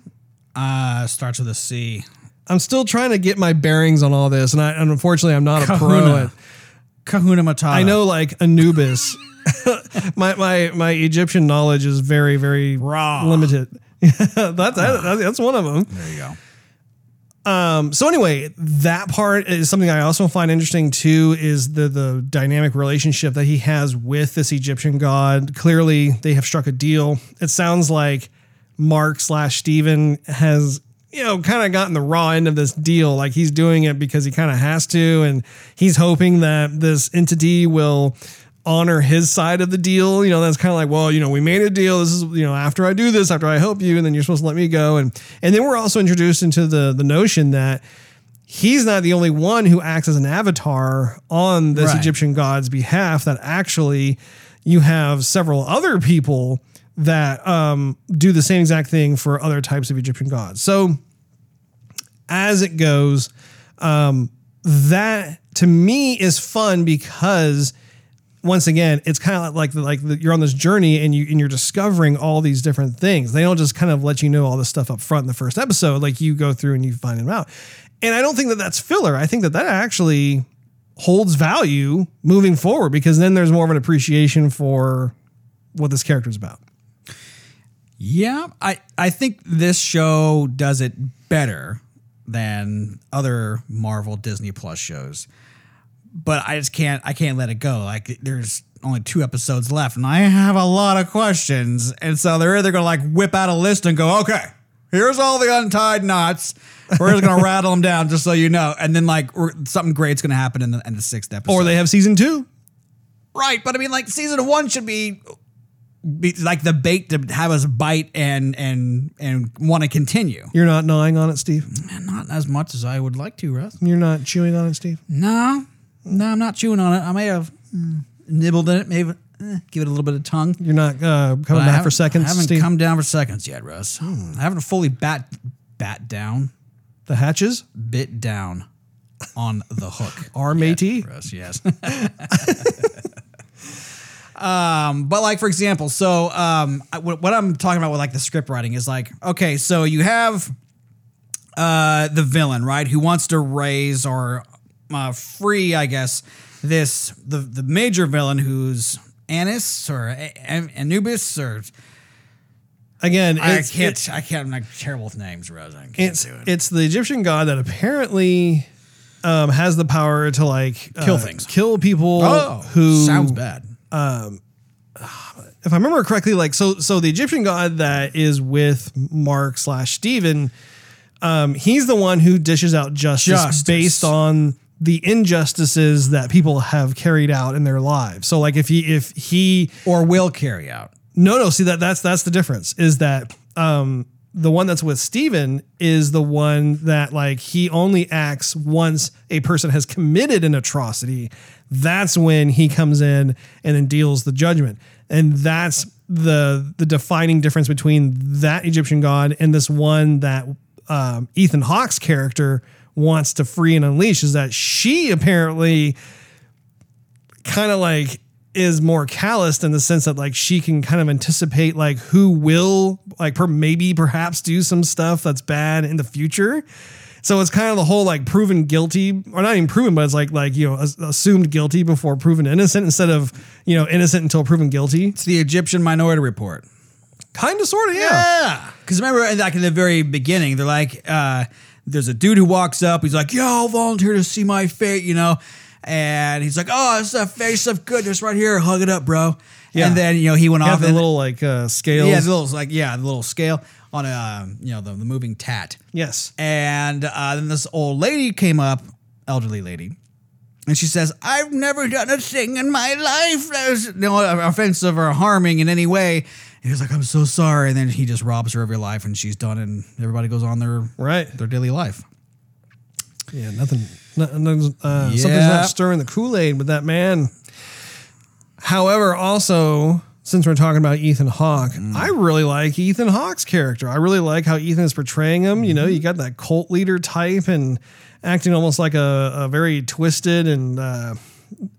Uh, starts with a C. I'm still trying to get my bearings on all this, and, I, unfortunately, I'm not a pro Kahuna. at. Kahuna Matata. I know like Anubis. <laughs> <laughs> my my my Egyptian knowledge is very very Ra. limited. <laughs> that's that, that's one of them. There you go. Um, so anyway, that part is something I also find interesting too. Is the the dynamic relationship that he has with this Egyptian god? Clearly, they have struck a deal. It sounds like Mark slash Steven has you know kind of gotten the raw end of this deal. Like he's doing it because he kind of has to, and he's hoping that this entity will honor his side of the deal. You know, that's kind of like, well, you know, we made a deal. This is, you know, after I do this, after I help you, and then you're supposed to let me go. And and then we're also introduced into the the notion that he's not the only one who acts as an avatar on this Right. Egyptian god's behalf. That actually you have several other people that um, do the same exact thing for other types of Egyptian gods. So as it goes, um, that to me is fun because once again, it's kind of like like the, you're on this journey and you and you're discovering all these different things. They don't just kind of let you know all this stuff up front in the first episode. Like you go through and you find them out. And I don't think that that's filler. I think that that actually holds value moving forward because then there's more of an appreciation for what this character is about. Yeah, I, I think this show does it better than other Marvel Disney Plus shows. But I just can't I can't let it go. Like there's only two episodes left and I have a lot of questions. And so they're either gonna like whip out a list and go, okay, here's all the untied knots. We're just gonna <laughs> rattle them down just so you know. And then like something great's gonna happen in the in the sixth episode. Or they have season two. Right, but I mean, like season one should be, be like the bait to have us bite and and and want to continue. You're not gnawing on it, Steve. Not as much as I would like to, Russ. You're not chewing on it, Steve. No, no, I'm not chewing on it. I may have mm, nibbled in it, maybe eh, give it a little bit of tongue. You're not uh, But coming I back for seconds, I haven't Steve. come down for seconds yet, Russ. I haven't fully bat bat down, the hatches bit down on the hook. <laughs> are matey. Russ, yes. <laughs> um, but like for example, so um, I- what, what I'm talking about with like the script writing is like, okay, so you have uh the villain, right, who wants to raise or uh, free, I guess, this the the major villain who's Anis or A- A- Anubis or Again, I it's, can't it's I can't I'm like terrible with names, Rose. I can't it's do it. it's the Egyptian god that apparently um, has the power to like Kill uh, things. kill people oh, who sounds bad. if I remember correctly, like so so the Egyptian god that is with Mark slash Steven, um, he's the one who dishes out justice, Justice. based on the injustices that people have carried out in their lives. So like if he if he Or will carry out. no no see that that's that's the difference is that um the one that's with Steven is the one that like he only acts once a person has committed an atrocity. That's when he comes in and then deals the judgment. And that's the the defining difference between that Egyptian god and this one that um, Ethan Hawke's character wants to free and unleash is that she apparently kind of like is more calloused in the sense that like she can kind of anticipate like who will like per maybe perhaps do some stuff that's bad in the future. So it's kind of the whole like proven guilty or not even proven, but it's like like you know as- assumed guilty before proven innocent instead of you know innocent until proven guilty. It's the Egyptian Minority Report. Kind of, sort of, yeah. Yeah. Because remember, like in the very beginning, they're like, uh, there's a dude who walks up. He's like, "Yo, I'll volunteer to see my fate," you know. And he's like, "Oh, it's a face of goodness right here. Hug it up, bro." Yeah. And then you know he went Got off the and little like uh, scales. yeah, the little like yeah, the little scale on a um, you know the, the moving tat. yes. And uh, then this old lady came up, elderly lady, and she says, "I've never done a thing in my life that was no offensive or harming in any way." And he's like, "I'm so sorry," and then he just robs her of her life, and she's done, and everybody goes on their Right. their daily life. Yeah, nothing. uh, Something's not stirring the Kool Aid with that man. However, also since we're talking about Ethan Hawke, Mm. I really like Ethan Hawke's character. I really like how Ethan is portraying him. You know, Mm-hmm. you got that cult leader type and acting almost like a, a very twisted and uh,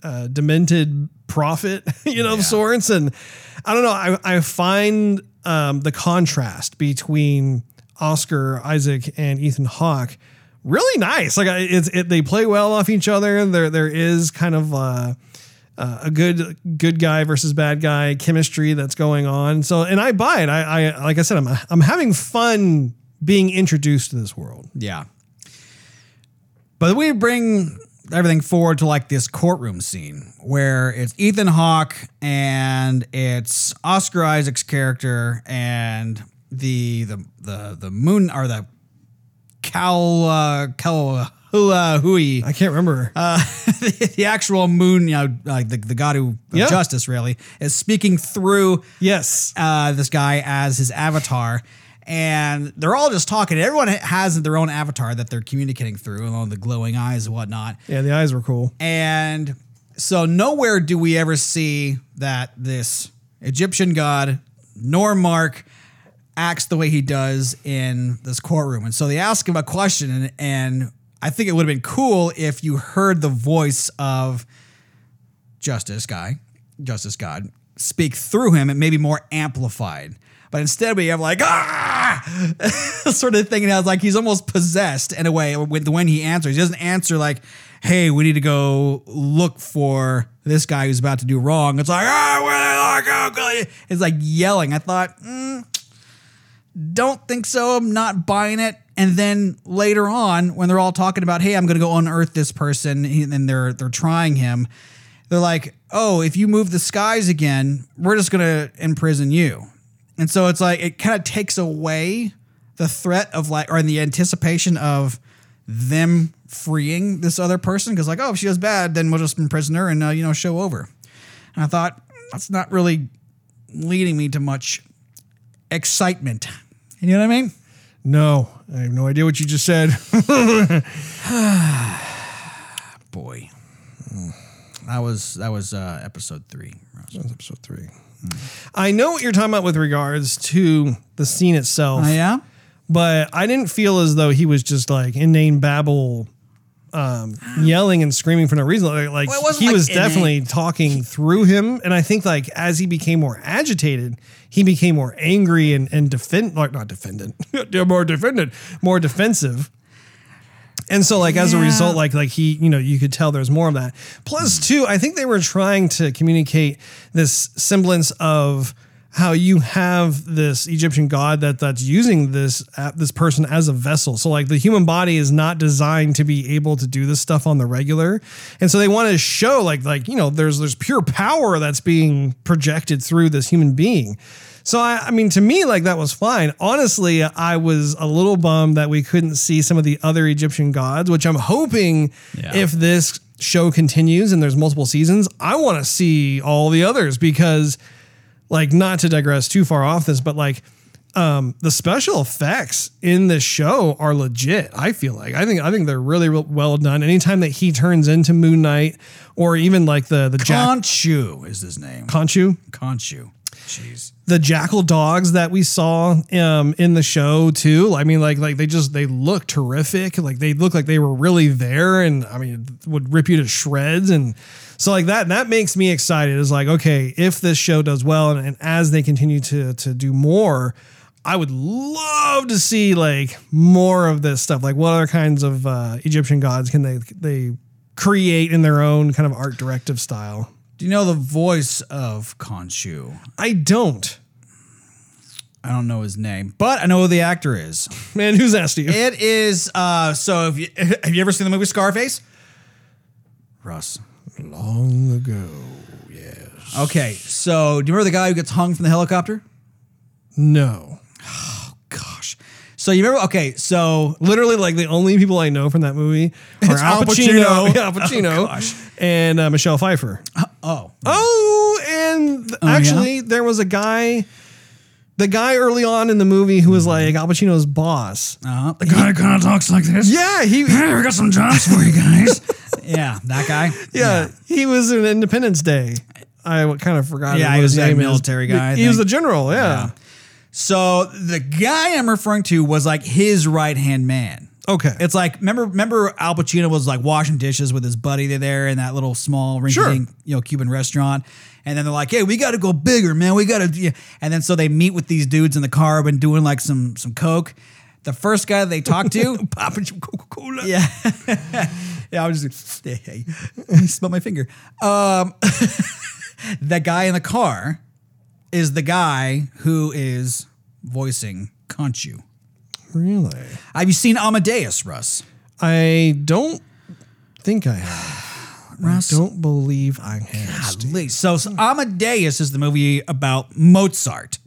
uh, demented prophet, <laughs> you know, of sorts. And I don't know, I, I find um, the contrast between Oscar Isaac and Ethan Hawke really nice. Like it's it, they play well off each other. There there is kind of uh, uh, a good good guy versus bad guy chemistry that's going on. So and I buy it. I, I like I said I'm I'm having fun being introduced to this world. Yeah. But we bring everything forward to like this courtroom scene where it's Ethan Hawke and it's Oscar Isaac's character and the the the the moon or the Cal uh, Cal Hula Hui I can't remember. uh, <laughs> the actual moon, you know, like the, the god who of Yeah. justice really is speaking through yes. uh, this guy as his avatar. And they're all just talking. Everyone has their own avatar that they're communicating through, along the glowing eyes and whatnot. Yeah, the eyes were cool. And so nowhere do we ever see that this Egyptian god nor Mark acts the way he does in this courtroom. And so they ask him a question, and, and I think it would have been cool if you heard the voice of Justice Guy, Justice God, speak through him and maybe more amplified. But instead, we have like ah <laughs> sort of thing, and I was like he's almost possessed in a way with when he answers. He doesn't answer like, "Hey, we need to go look for this guy who's about to do wrong." It's like ah, fuck go? It's like yelling. I thought, mm, don't think so. I'm not buying it. And then later on, when they're all talking about, "Hey, I'm going to go unearth this person," and they're they're trying him, they're like, "Oh, if you move the skies again, we're just going to imprison you." And so it's like it kind of takes away the threat of like or in the anticipation of them freeing this other person because like, oh, if she does bad, then we'll just imprison her and uh, you know show over. And I thought that's not really leading me to much excitement. You know what I mean? No, I have no idea what you just said. <laughs> <sighs> Boy, that was that was uh, episode three. That's episode three. I know what you're talking about with regards to the scene itself. Oh yeah. but I didn't feel as though he was just like inane babble, um, yelling and screaming for no reason. Like, like, Well, it wasn't he like was inane. definitely talking through him, and I think like as he became more agitated, he became more angry and and defend, like not defendant, <laughs> more defendant, more defensive. And so, like as a result, like like he, you know, you could tell there's more of that. Plus, two, I think they were trying to communicate this semblance of how you have this Egyptian god that that's using this uh, this person as a vessel. So like the human body is not designed to be able to do this stuff on the regular, and so they want to show like like you know there's there's pure power that's being projected through this human being. So I, I mean, to me, like that was fine. Honestly, I was a little bummed that we couldn't see some of the other Egyptian gods, which I'm hoping Yeah. if this show continues and there's multiple seasons, I want to see all the others because, like, not to digress too far off this, but like. Um, the special effects in this show are legit. I feel like I think I think they're really real well done. Anytime that he turns into Moon Knight, or even like the the Jack is his name. Khonshu, Khonshu. Jeez. the jackal dogs that we saw um, in the show too. I mean, like like they just they look terrific. Like they look like they were really there, and I mean would rip you to shreds. And so like that that makes me excited. Is like okay, if this show does well, and, and as they continue to to do more. I would love to see like more of this stuff. Like what other kinds of uh, Egyptian gods can they they create in their own kind of art directive style? Do you know the voice of Khonshu? I don't. I don't know his name, but I know who the actor is. Man, who's asked you? It is uh so have you <laughs> have you ever seen the movie Scarface? Russ. Long ago, yes. Okay, so do you remember the guy who gets hung from the helicopter? No. So you remember okay, so Literally, like the only people I know from that movie are It's Al Al Pacino, Pacino. yeah, Al <laughs> Pacino, Oh, gosh. and uh, Michelle Pfeiffer. oh. Oh, and th- Oh, yeah? actually, there was a guy, the guy early on in the movie who was like Al Pacino's boss. Uh, the guy kind of talks like this. Yeah, he, Hey, we got some jobs for you guys. <laughs> yeah, that guy. yeah, he was in Independence Day. I kind of forgot. Yeah, what he was his that name is. military guy, I He was think. the general. Yeah. So the guy I'm referring to was like his right hand man. Okay. It's like remember remember Al Pacino was like washing dishes with his buddy there in that little small rinky Sure. you know Cuban restaurant. And then they're like, "Hey, we got to go bigger, man. We got to." Yeah. And then so they meet with these dudes in the car, and doing like some some coke. The first guy they talk to, <laughs> popping some Coca Cola. yeah, <laughs> yeah. I was just, <laughs> hey, hey, smell my finger. Um, the guy in the car is the guy who is voicing Khonshu. Really? Have you seen Amadeus, Russ? I don't think I have. Russ? I don't believe I have. Golly. So, so Amadeus is the movie about Mozart.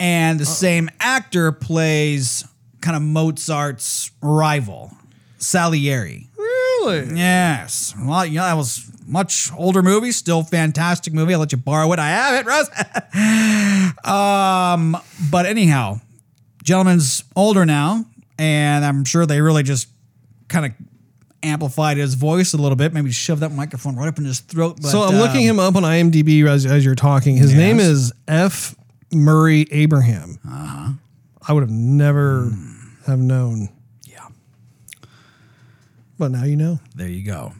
And the same actor plays kind of Mozart's rival, Salieri. Really? Yes. Well, yeah, that was much older movie, still fantastic movie. I'll let you borrow it. I have it, Russ. <laughs> um, but anyhow, gentleman's older now, and I'm sure they really just kind of amplified his voice a little bit, maybe shoved that microphone right up in his throat. But, So I'm looking um, him up on IMDb as, as you're talking. His name is F. Murray Abraham. Uh-huh. I would have never have known, Yeah, but now you know. there you go.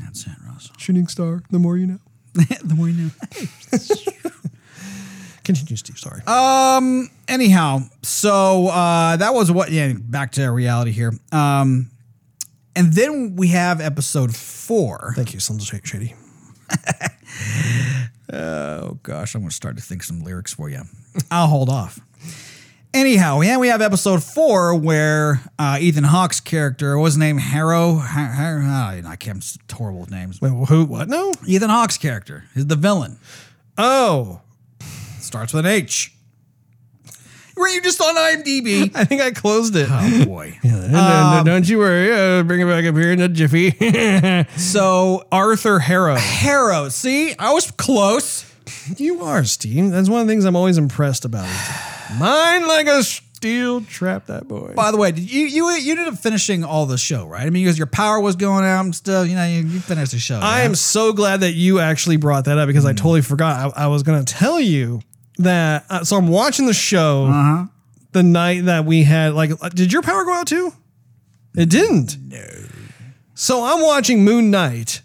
That's it, Russ. Shooting star. The more you know. <laughs> the more you know. <laughs> Continue, Steve. Sorry. Um. Anyhow, so uh, that was what. Yeah. Back to reality here. Um, and then we have episode four. Thank you, of Shady. <laughs> Oh gosh, I'm gonna start to think some lyrics for you. I'll hold off. Anyhow, yeah, we have episode four where uh, Ethan Hawke's character was named name Harrow. Har- Har- oh, I can't. Horrible with names. Wait, who? What? No. Ethan Hawke's character is the villain. Oh, Starts with an H. Were you just on IMDb? <laughs> I think I closed it. oh boy. <laughs> No, no, don't you worry. Uh, bring it back up here in a jiffy. <laughs> So Arthur Harrow. Harrow. See, I was close. You are, Steve. That's one of the things I'm always impressed about. Mine like a steel trap, that boy. By the way, did you you you ended up finishing all the show, right? I mean, because your power was going out and stuff. You know, you, you finished the show. I am so glad that you actually brought that up because I totally forgot. I, I was going to tell you that. Uh, so I'm watching the show the night that we had. Like, uh, did your power go out too? It didn't. No. So I'm watching Moon Knight,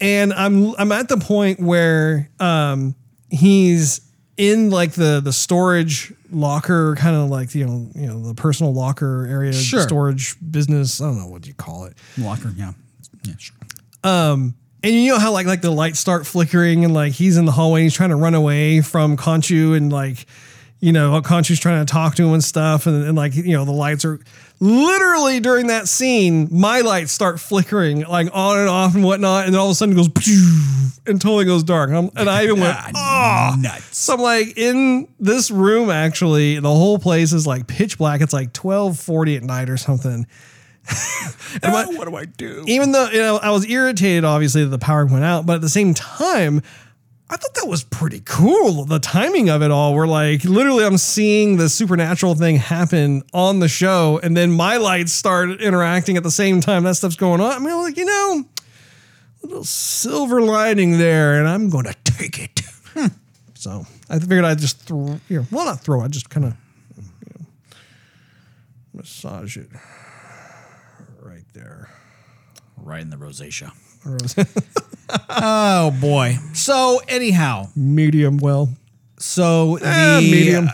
and I'm I'm at the point where um he's in like the the storage locker kind of like you know you know the personal locker area Sure. storage business i don't know what you call it locker Yeah, yeah, sure. um, and you know how like like the lights start flickering and like he's in the hallway, he's trying to run away from Khonshu and like you know Khonshu's trying to talk to him and stuff, and, and like you know the lights are literally during that scene, my lights start flickering like on and off and whatnot, and then all of a sudden it goes <laughs> and totally goes dark, and, I'm- and I even went oh <laughs> nuts. So I'm like in this room actually, the whole place is like pitch black. It's like twelve forty at night or something. <laughs> And ah, my- what do I do? even though you know I was irritated, obviously that the power went out, but at the same time, I thought that was pretty cool. The timing of it all, where like literally I'm seeing the supernatural thing happen on the show, and then my lights start interacting at the same time that stuff's going on. I mean, I'm like you know, a little silver lining there, and I'm going to take it. Hmm. So I figured I'd just throw, you know, well not throw, I just kind of you know, massage it right there. Right in the rosacea. <laughs> Oh boy. So anyhow, medium well. so Eh, the medium. <laughs>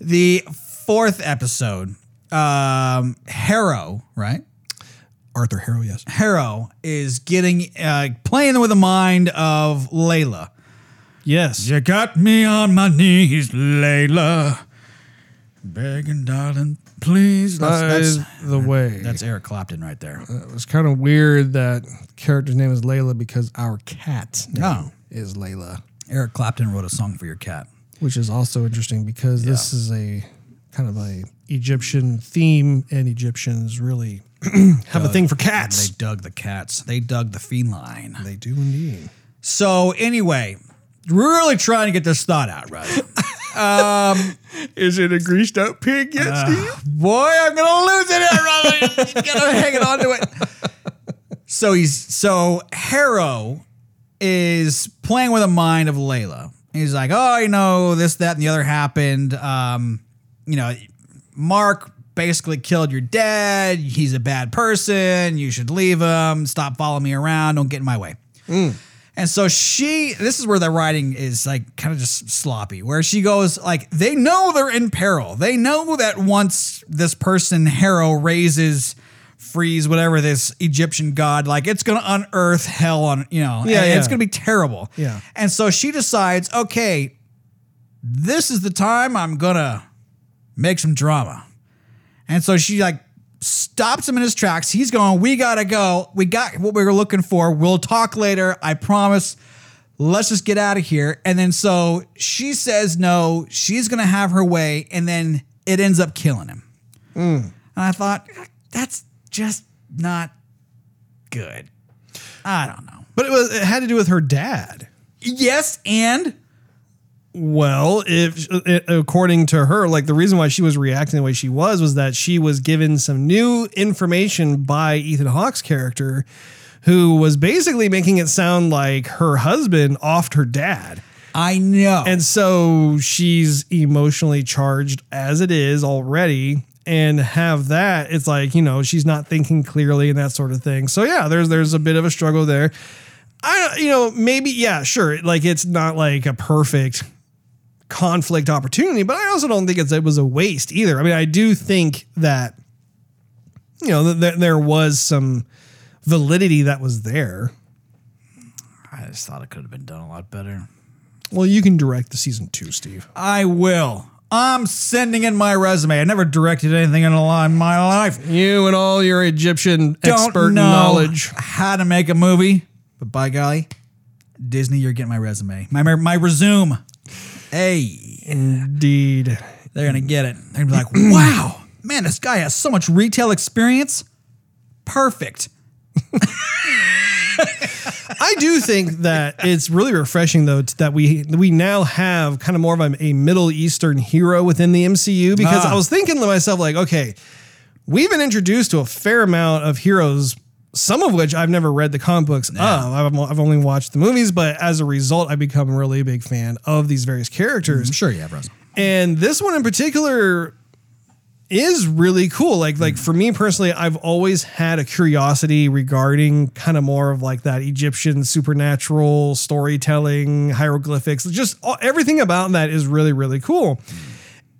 the fourth episode, um, Harrow, right? Arthur Harrow, yes. Harrow is getting uh, playing with the mind of Layla. Yes. You got me on my knees, Layla. Begging, darling, please. That's, that's, the way, that's Eric Clapton right there. Uh, it was kind of weird that the character's name is Layla because our cat name Oh. is Layla, Eric Clapton wrote a song for your cat. which is also interesting because this is a kind of a Egyptian theme, and Egyptians really <clears throat> have a thing for cats. They dug the cats. They dug the feline. They do indeed. So anyway, really trying to get this thought out, right? <laughs> Um, is it a greased up pig yet, uh, Steve? Boy, I'm gonna lose it here. Just gotta hang on to it. So he's so Harrow is playing with the mind of Layla. He's like, oh, you know, this, that, and the other happened. Um, you know, Mark basically killed your dad. He's a bad person. You should leave him. Stop following me around. Don't get in my way. Hmm. And so she, this is where the writing is like kind of just sloppy, where she goes like, they know they're in peril. They know that once this person, Harrow, raises, freeze, whatever this Egyptian god, like it's going to unearth hell on, you know, Yeah, and yeah. it's going to be terrible. Yeah. And so she decides, okay, this is the time I'm going to make some drama. And so she like stops him in his tracks. He's going, We gotta go. We got what we were looking for. We'll talk later. I promise. Let's just get out of here. And then so she says no, she's gonna have her way, and then it ends up killing him. Hmm. And I thought, that's just not good. I don't know. But it was it had to do with her dad. Yes, and Well, if uh, uh, according to her, like the reason why she was reacting the way she was was that she was given some new information by Ethan Hawke's character, who was basically making it sound like her husband offed her dad. I know. And so she's emotionally charged as it is already. And have that, it's like, you know, she's not thinking clearly and that sort of thing. So yeah, there's there's a bit of a struggle there. I you know, maybe, yeah, sure. Like it's not like a perfect conflict opportunity, but I also don't think it's, it was a waste either. I mean, I do think that, you know, that there, there was some validity that was there. I just thought it could have been done a lot better. Well, you can direct the season two, Steve. I will. I'm sending in my resume. I never directed anything in a in my life. You and all your Egyptian Don't expert know knowledge. how to make a movie, but by golly, Disney, you're getting my resume, my my resume. Hey, Indeed. they're gonna get it. They're gonna be like, <clears throat> wow, man, this guy has so much retail experience. Perfect. <laughs> I do think that it's really refreshing though that we we now have kind of more of a, a Middle Eastern hero within the MCU because Ah. I was thinking to myself like, okay, we've been introduced to a fair amount of heroes, some of which I've never read the comic books of. I've, I've only watched the movies, but as a result, I become really a big fan of these various characters. I'm sure you have Russell. And this one in particular is really cool. Like like mm. for me personally, I've always had a curiosity regarding kind of more of like that Egyptian supernatural storytelling, hieroglyphics, just all, everything about that is really really cool. Mm.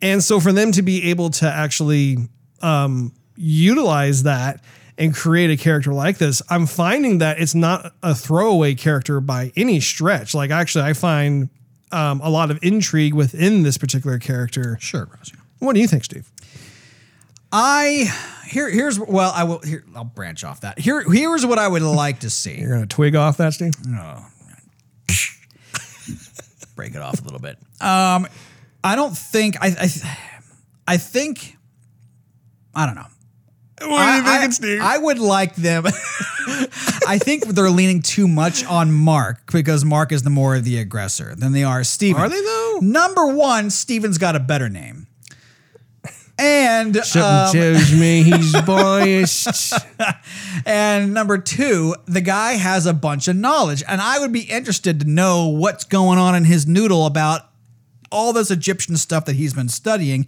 And so for them to be able to actually um, utilize that and create a character like this, I'm finding that it's not a throwaway character by any stretch. Like actually, I find um, a lot of intrigue within this particular character. Sure, Russell. What do you think, Steve? I here here's well I will here I'll branch off that. Here here's what I would like to see. You're gonna twig off that, Steve? No. break it off a little bit. Um, I don't think I I, I think I don't know. What I, I- I would like them. <laughs> I think they're leaning too much on Mark because Mark is the more of the aggressor than they are Steven. Are they, though? Number one, Steven's got a better name. And Something um, tells me he's <laughs> biased. And number two, the guy has a bunch of knowledge. And I would be interested to know what's going on in his noodle about all this Egyptian stuff that he's been studying.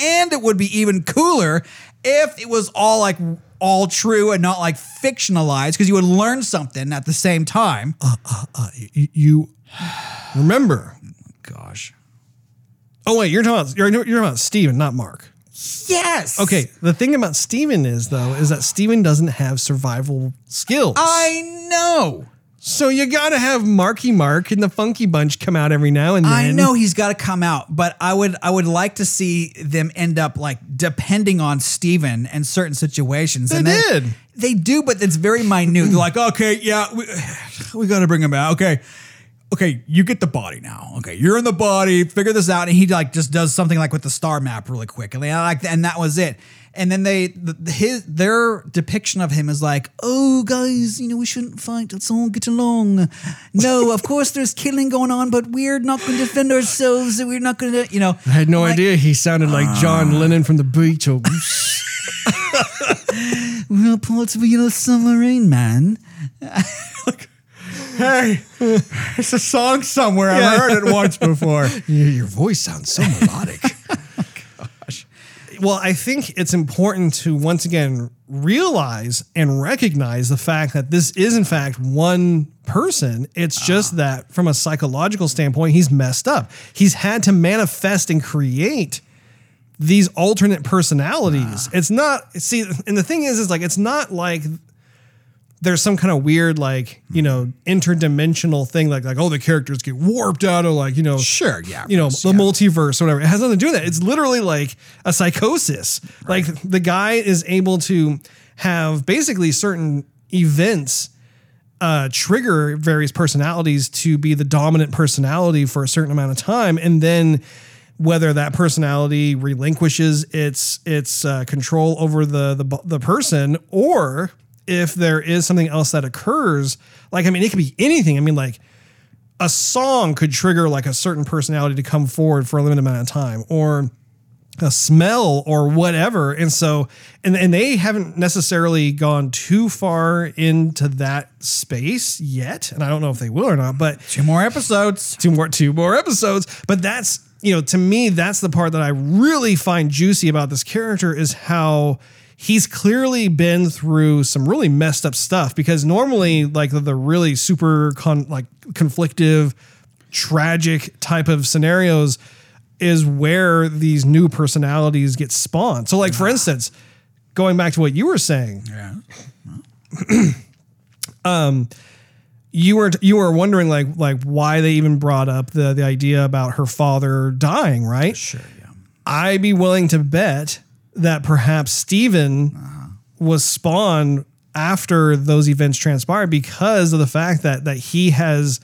And it would be even cooler if it was all like all true and not like fictionalized because you would learn something at the same time. Uh, uh, uh, you, you <sighs> remember? Gosh. Oh wait, you're talking about you're, you're talking about Steven, not Mark. Yes. Okay, the thing about Steven is though is that Steven doesn't have survival skills. I know. So you got to have Marky Mark and the Funky Bunch come out every now and then. I know he's got to come out, but I would I would like to see them end up like depending on Steven in certain situations. They and then- did. They do, but it's very minute. They're like, okay, yeah, we, <sighs> we got to bring him out. Okay. Okay, you get the body now. Okay, you're in the body. Figure this out, and he like just does something like with the star map really quick, and they like, and that was it. And then they, the, his, their depiction of him is like, oh guys, you know we shouldn't fight. Let's all get along. No, of <laughs> course there's killing going on, but we're not going to defend ourselves. That we're not going to, you know. I had no like- idea he sounded like ah. John Lennon from the beach. Beatles. We'll pull it to a submarine, man. <laughs> hey, it's a song somewhere. I've heard it once before. <laughs> Your, your voice sounds so melodic. Well, I think it's important to once again realize and recognize the fact that this is, in fact, one person. It's ah. just that from a psychological standpoint, he's messed up. He's had to manifest and create these alternate personalities. Ah. It's not, see, and the thing is, is like, it's not like there's some kind of weird like you know interdimensional thing like like oh the characters get warped out of like you know Sure, yeah, you know course, the yeah. multiverse or whatever. It has nothing to do with that. It's literally like a psychosis. Like the guy is able to have basically certain events uh, trigger various personalities to be the dominant personality for a certain amount of time, and then whether that personality relinquishes its its uh, control over the, the the person, or if there is something else that occurs, like I mean, it could be anything. I mean, like a song could trigger like a certain personality to come forward for a limited amount of time, or a smell or whatever. And so, and, and they haven't necessarily gone too far into that space yet. And I don't know if they will or not, but Two more episodes. two more, two more episodes. But that's, you know, to me, that's the part that I really find juicy about this character is how he's clearly been through some really messed up stuff because normally like the, the really super con, like conflictive, tragic type of scenarios is where these new personalities get spawned. So like for instance, going back to what you were saying, Yeah. <clears throat> Um you were you were wondering like like why they even brought up the the idea about her father dying, right? Sure, yeah. I'd be willing to bet that perhaps Steven was spawned after those events transpired because of the fact that that he has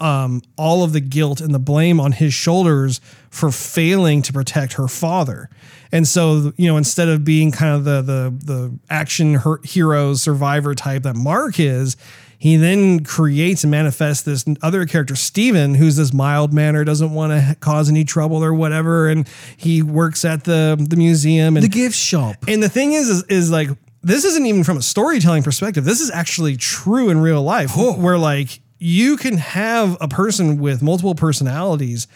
um, all of the guilt and the blame on his shoulders for failing to protect her father. And so, you know, instead of being kind of the the the action her- hero survivor type that Mark is, he then creates and manifests this other character, Steven, who's this mild manner, doesn't want to cause any trouble or whatever, and he works at the the museum and The gift shop. and the thing is, is, is like this isn't even from a storytelling perspective. This is actually true in real life, where like you can have a person with multiple personalities,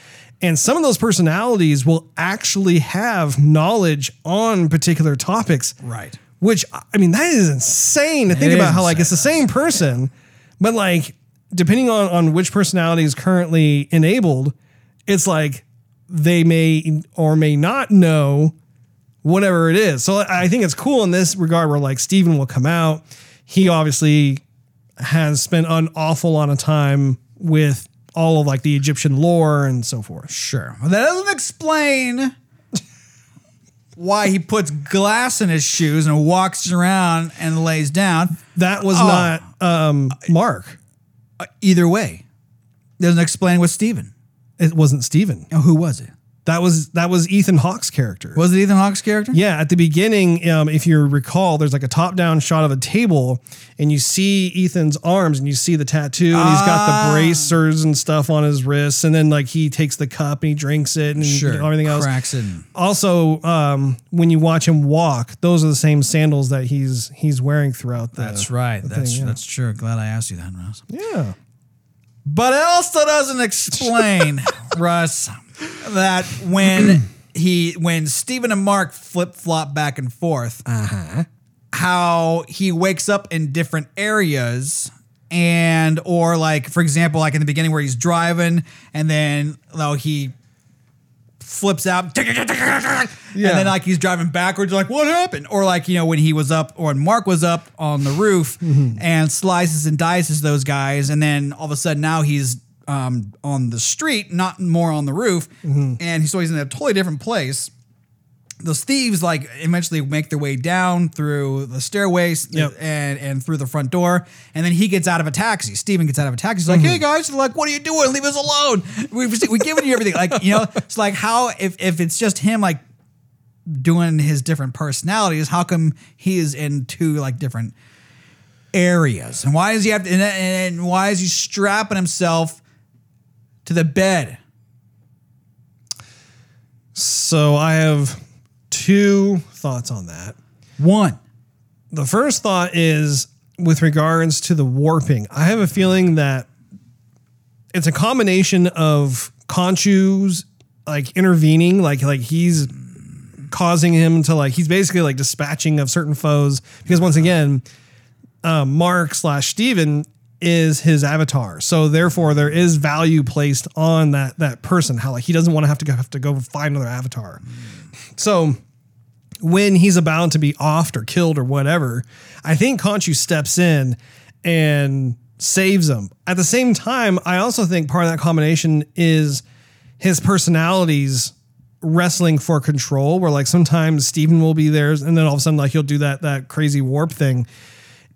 and some of those personalities will actually have knowledge on particular topics. Right. Which I mean, that is insane to think about. How like it's the same person, but like depending on on which personality is currently enabled, it's like they may or may not know whatever it is. So I think it's cool in this regard where like Steven will come out. He obviously has spent an awful lot of time with all of like the Egyptian lore and so forth. Sure. Well, that doesn't explain why he puts glass in his shoes and walks around and lays down. That was Oh. not um, Mark. Either way, doesn't explain with Steven. It wasn't Steven. Oh, who was it? That was that was Ethan Hawke's character. Was it Ethan Hawke's character? Yeah, at the beginning, um, if you recall, there's like a top-down shot of a table, and you see Ethan's arms, and you see the tattoo, and he's got Ah. the bracers and stuff on his wrists, and then like he takes the cup and he drinks it, and Sure. everything else. Cracks it. Also, um, when you watch him walk, those are the same sandals that he's he's wearing throughout the. That's right. the That's thing, yeah. that's true. Glad I asked you that, Russ. yeah. But it also doesn't explain, <laughs> Russ, that when <clears throat> he when Steven and Mark flip flop back and forth, uh-huh. how he wakes up in different areas and or like for example, like in the beginning where he's driving and then though he flips out <laughs> and then like he's driving backwards like what happened? Or like you know when he was up or when mark was up on the roof mm-hmm. and slices and dices those guys and then all of a sudden now he's um, on the street not more on the roof and he's so he's in a totally different place those thieves like eventually make their way down through the stairways Yep. and and through the front door, and then he gets out of a taxi. Steven gets out of a taxi. He's like, "Hey guys, like, what are you doing? Leave us alone. We've we given you everything." Like, you know, it's like how if if it's just him like doing his different personalities, how come he is in two like different areas? And why does he have to? And, and why is he strapping himself to the bed? So I have two thoughts on that. One, the first thought is with regards to the warping. I have a feeling that it's a combination of Khonshu's like intervening, like like he's causing him to like he's basically like dispatching of certain foes because once again, uh, Mark slash Steven is his avatar. So therefore there is value placed on that that person. How like he doesn't want to have to go have to go find another avatar. So when he's about to be offed or killed or whatever, I think Khonshu steps in and saves him. At the same time, I also think part of that combination is his personalities wrestling for control where like sometimes Steven will be there and then all of a sudden like he'll do that that crazy warp thing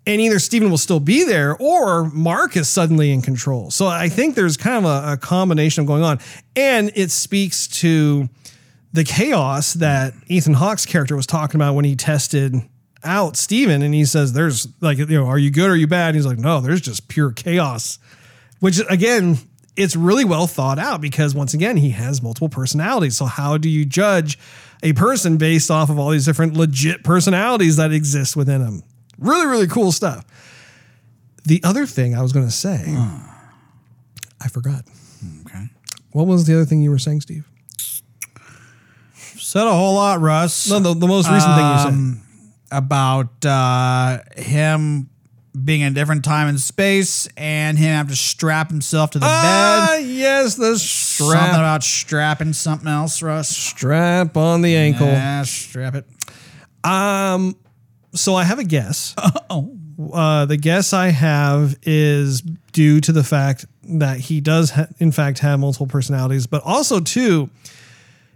and either Steven will still be there or Mark is suddenly in control. So I think there's kind of a, a combination of going on. And it speaks to the chaos that Ethan Hawke's character was talking about when he tested out Steven and he says there's like you know are you good or are you bad? And he's like no there's just pure chaos which again it's really well thought out because once again he has multiple personalities. So how do you judge a person based off of all these different legit personalities that exist within him really really cool stuff the other thing I was going to say I forgot Okay. what was the other thing you were saying Steve Said a whole lot, Russ. no the, the most recent thing you said Um, about uh, him being in a different time and space and him have to strap himself to the Ah, bed. yes, the Something strap about strapping something else, Russ. strap on the ankle. Yeah, strap it. Um, so I have a guess. <laughs> Oh, uh, the guess I have is due to the fact that he does, ha- in fact, have multiple personalities, but also too,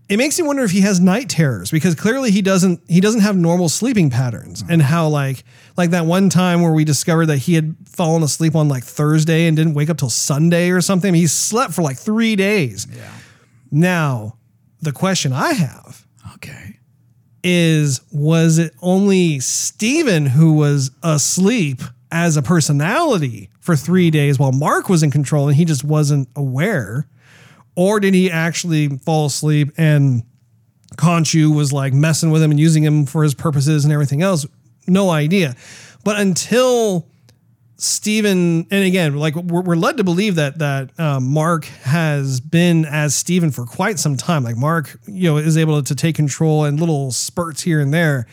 it makes me wonder if he has night terrors because clearly he doesn't. He doesn't have normal sleeping patterns, and how like like that one time where we discovered that he had fallen asleep on like Thursday and didn't wake up till Sunday or something. he slept for like three days. Yeah. Now, the question I have Okay. Is was it only Steven who was asleep as a personality for three days while Mark was in control and he just wasn't aware? Or did he actually fall asleep and Khonshu was like messing with him and using him for his purposes and everything else? No idea. But until Steven, and again, like we're, we're led to believe that that um, Mark has been as Steven for quite some time. Like Mark, you know, is able to take control in little spurts here and there.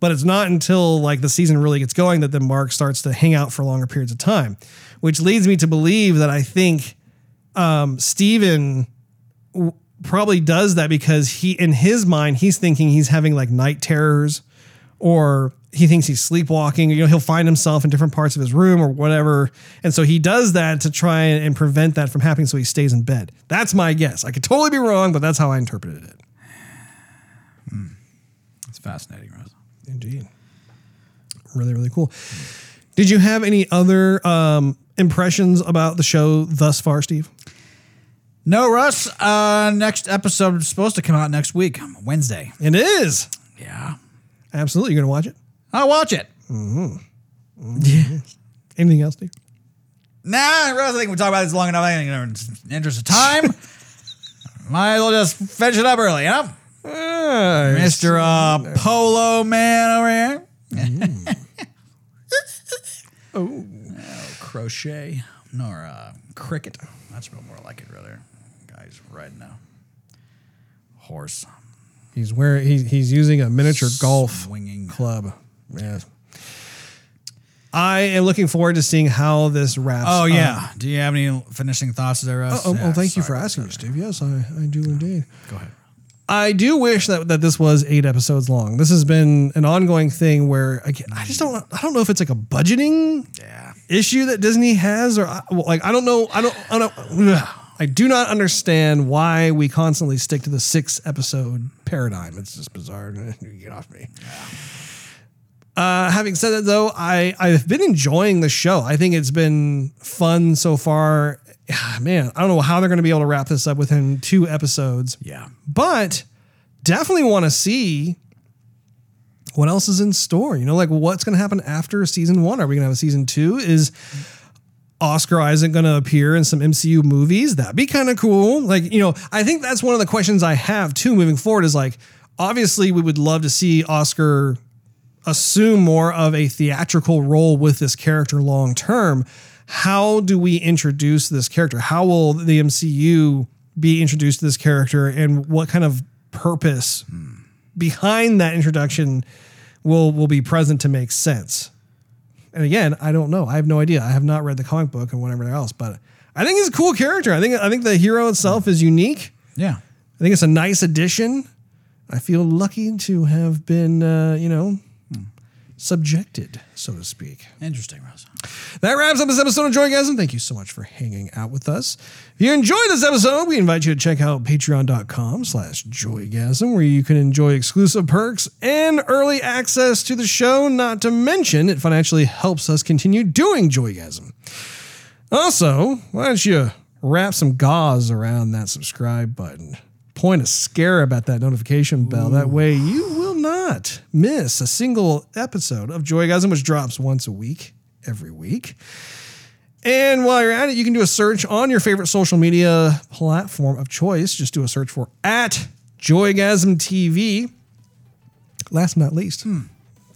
But it's not until like the season really gets going that then Mark starts to hang out for longer periods of time, which leads me to believe that I think um, Steven w- probably does that because he, in his mind, he's thinking he's having like night terrors or he thinks he's sleepwalking. You know, he'll find himself in different parts of his room or whatever. And so he does that to try and prevent that from happening so he stays in bed. That's my guess. I could totally be wrong, but that's how I interpreted it. It's fascinating, Russ. Indeed. Really, really cool. Did you have any other um, impressions about the show thus far, Steve? No, Russ. Uh, next episode is supposed to come out next week, Wednesday. It is. Yeah. Absolutely. You're going to watch it? I'll watch it. Anything else, Steve? Nah, I think we talked about this long enough. I think in the interest of time, <laughs> might as well just finish it up early, you know? Mr. Uh, Polo Man over here. <laughs> oh. crochet. Nor uh, cricket. That's real more like it, rather. Guy's riding a horse. He's wearing. He's he's using a miniature golf Swinging. club. Yeah. I am looking forward to seeing how this wraps. Oh, up. yeah. Do you have any finishing thoughts there, Russ? Oh, oh, Yeah, thank you for asking. Steve. Yes, I, I do indeed. Go ahead. I do wish that, that this was eight episodes long. This has been an ongoing thing where I, can't- I just don't I don't know if it's like a budgeting Yeah. issue that Disney has or I- well, like I don't know I don't I don't ugh. I do not understand why we constantly stick to the six episode paradigm. It's just bizarre. <laughs> Get off me. Uh, having said that, though, I I've been enjoying the show. I think it's been fun so far. Ah, Man, I don't know how they're going to be able to wrap this up within two episodes Yeah. but definitely want to see what else is in store. You know, like what's going to happen after season one? Are we going to have a season two? Is Oscar Isaac going to appear in some MCU movies? That'd be kind of cool. Like, you know, I think that's one of the questions I have too moving forward is like, obviously, we would love to see Oscar assume more of a theatrical role with this character long term, how do we introduce this character? How will the MCU be introduced to this character and what kind of purpose behind that introduction will will be present to make sense? And again, I don't know. I have no idea. I have not read the comic book and whatever else, but I think he's a cool character. I think I think the hero itself is unique. Yeah. I think it's a nice addition. I feel lucky to have been, uh, you know, subjected, so to speak. Interesting, Rosa. That wraps up this episode of Joygasm. Thank you so much for hanging out with us. If you enjoyed this episode, we invite you to check out patreon.com slash joygasm, where you can enjoy exclusive perks and early access to the show. Not to mention, it financially helps us continue doing Joygasm. Also, why don't you wrap some gauze around that subscribe button? Point a scarab at that notification bell. That way you will not miss a single episode of Joygasm, which drops once a week, every week. And while you're at it, you can do a search on your favorite social media platform of choice. Just do a search for at Joygasm TV. Last but not least, hmm.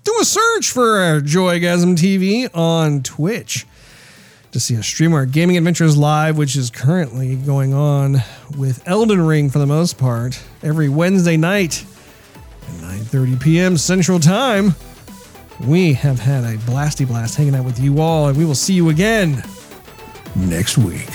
do a search for Joygasm TV on Twitch to see us stream our gaming adventures live, which is currently going on with Elden Ring for the most part every Wednesday night 9:30 p.m. Central Time. We have had a blasty blast hanging out with you all, and we will see you again next week.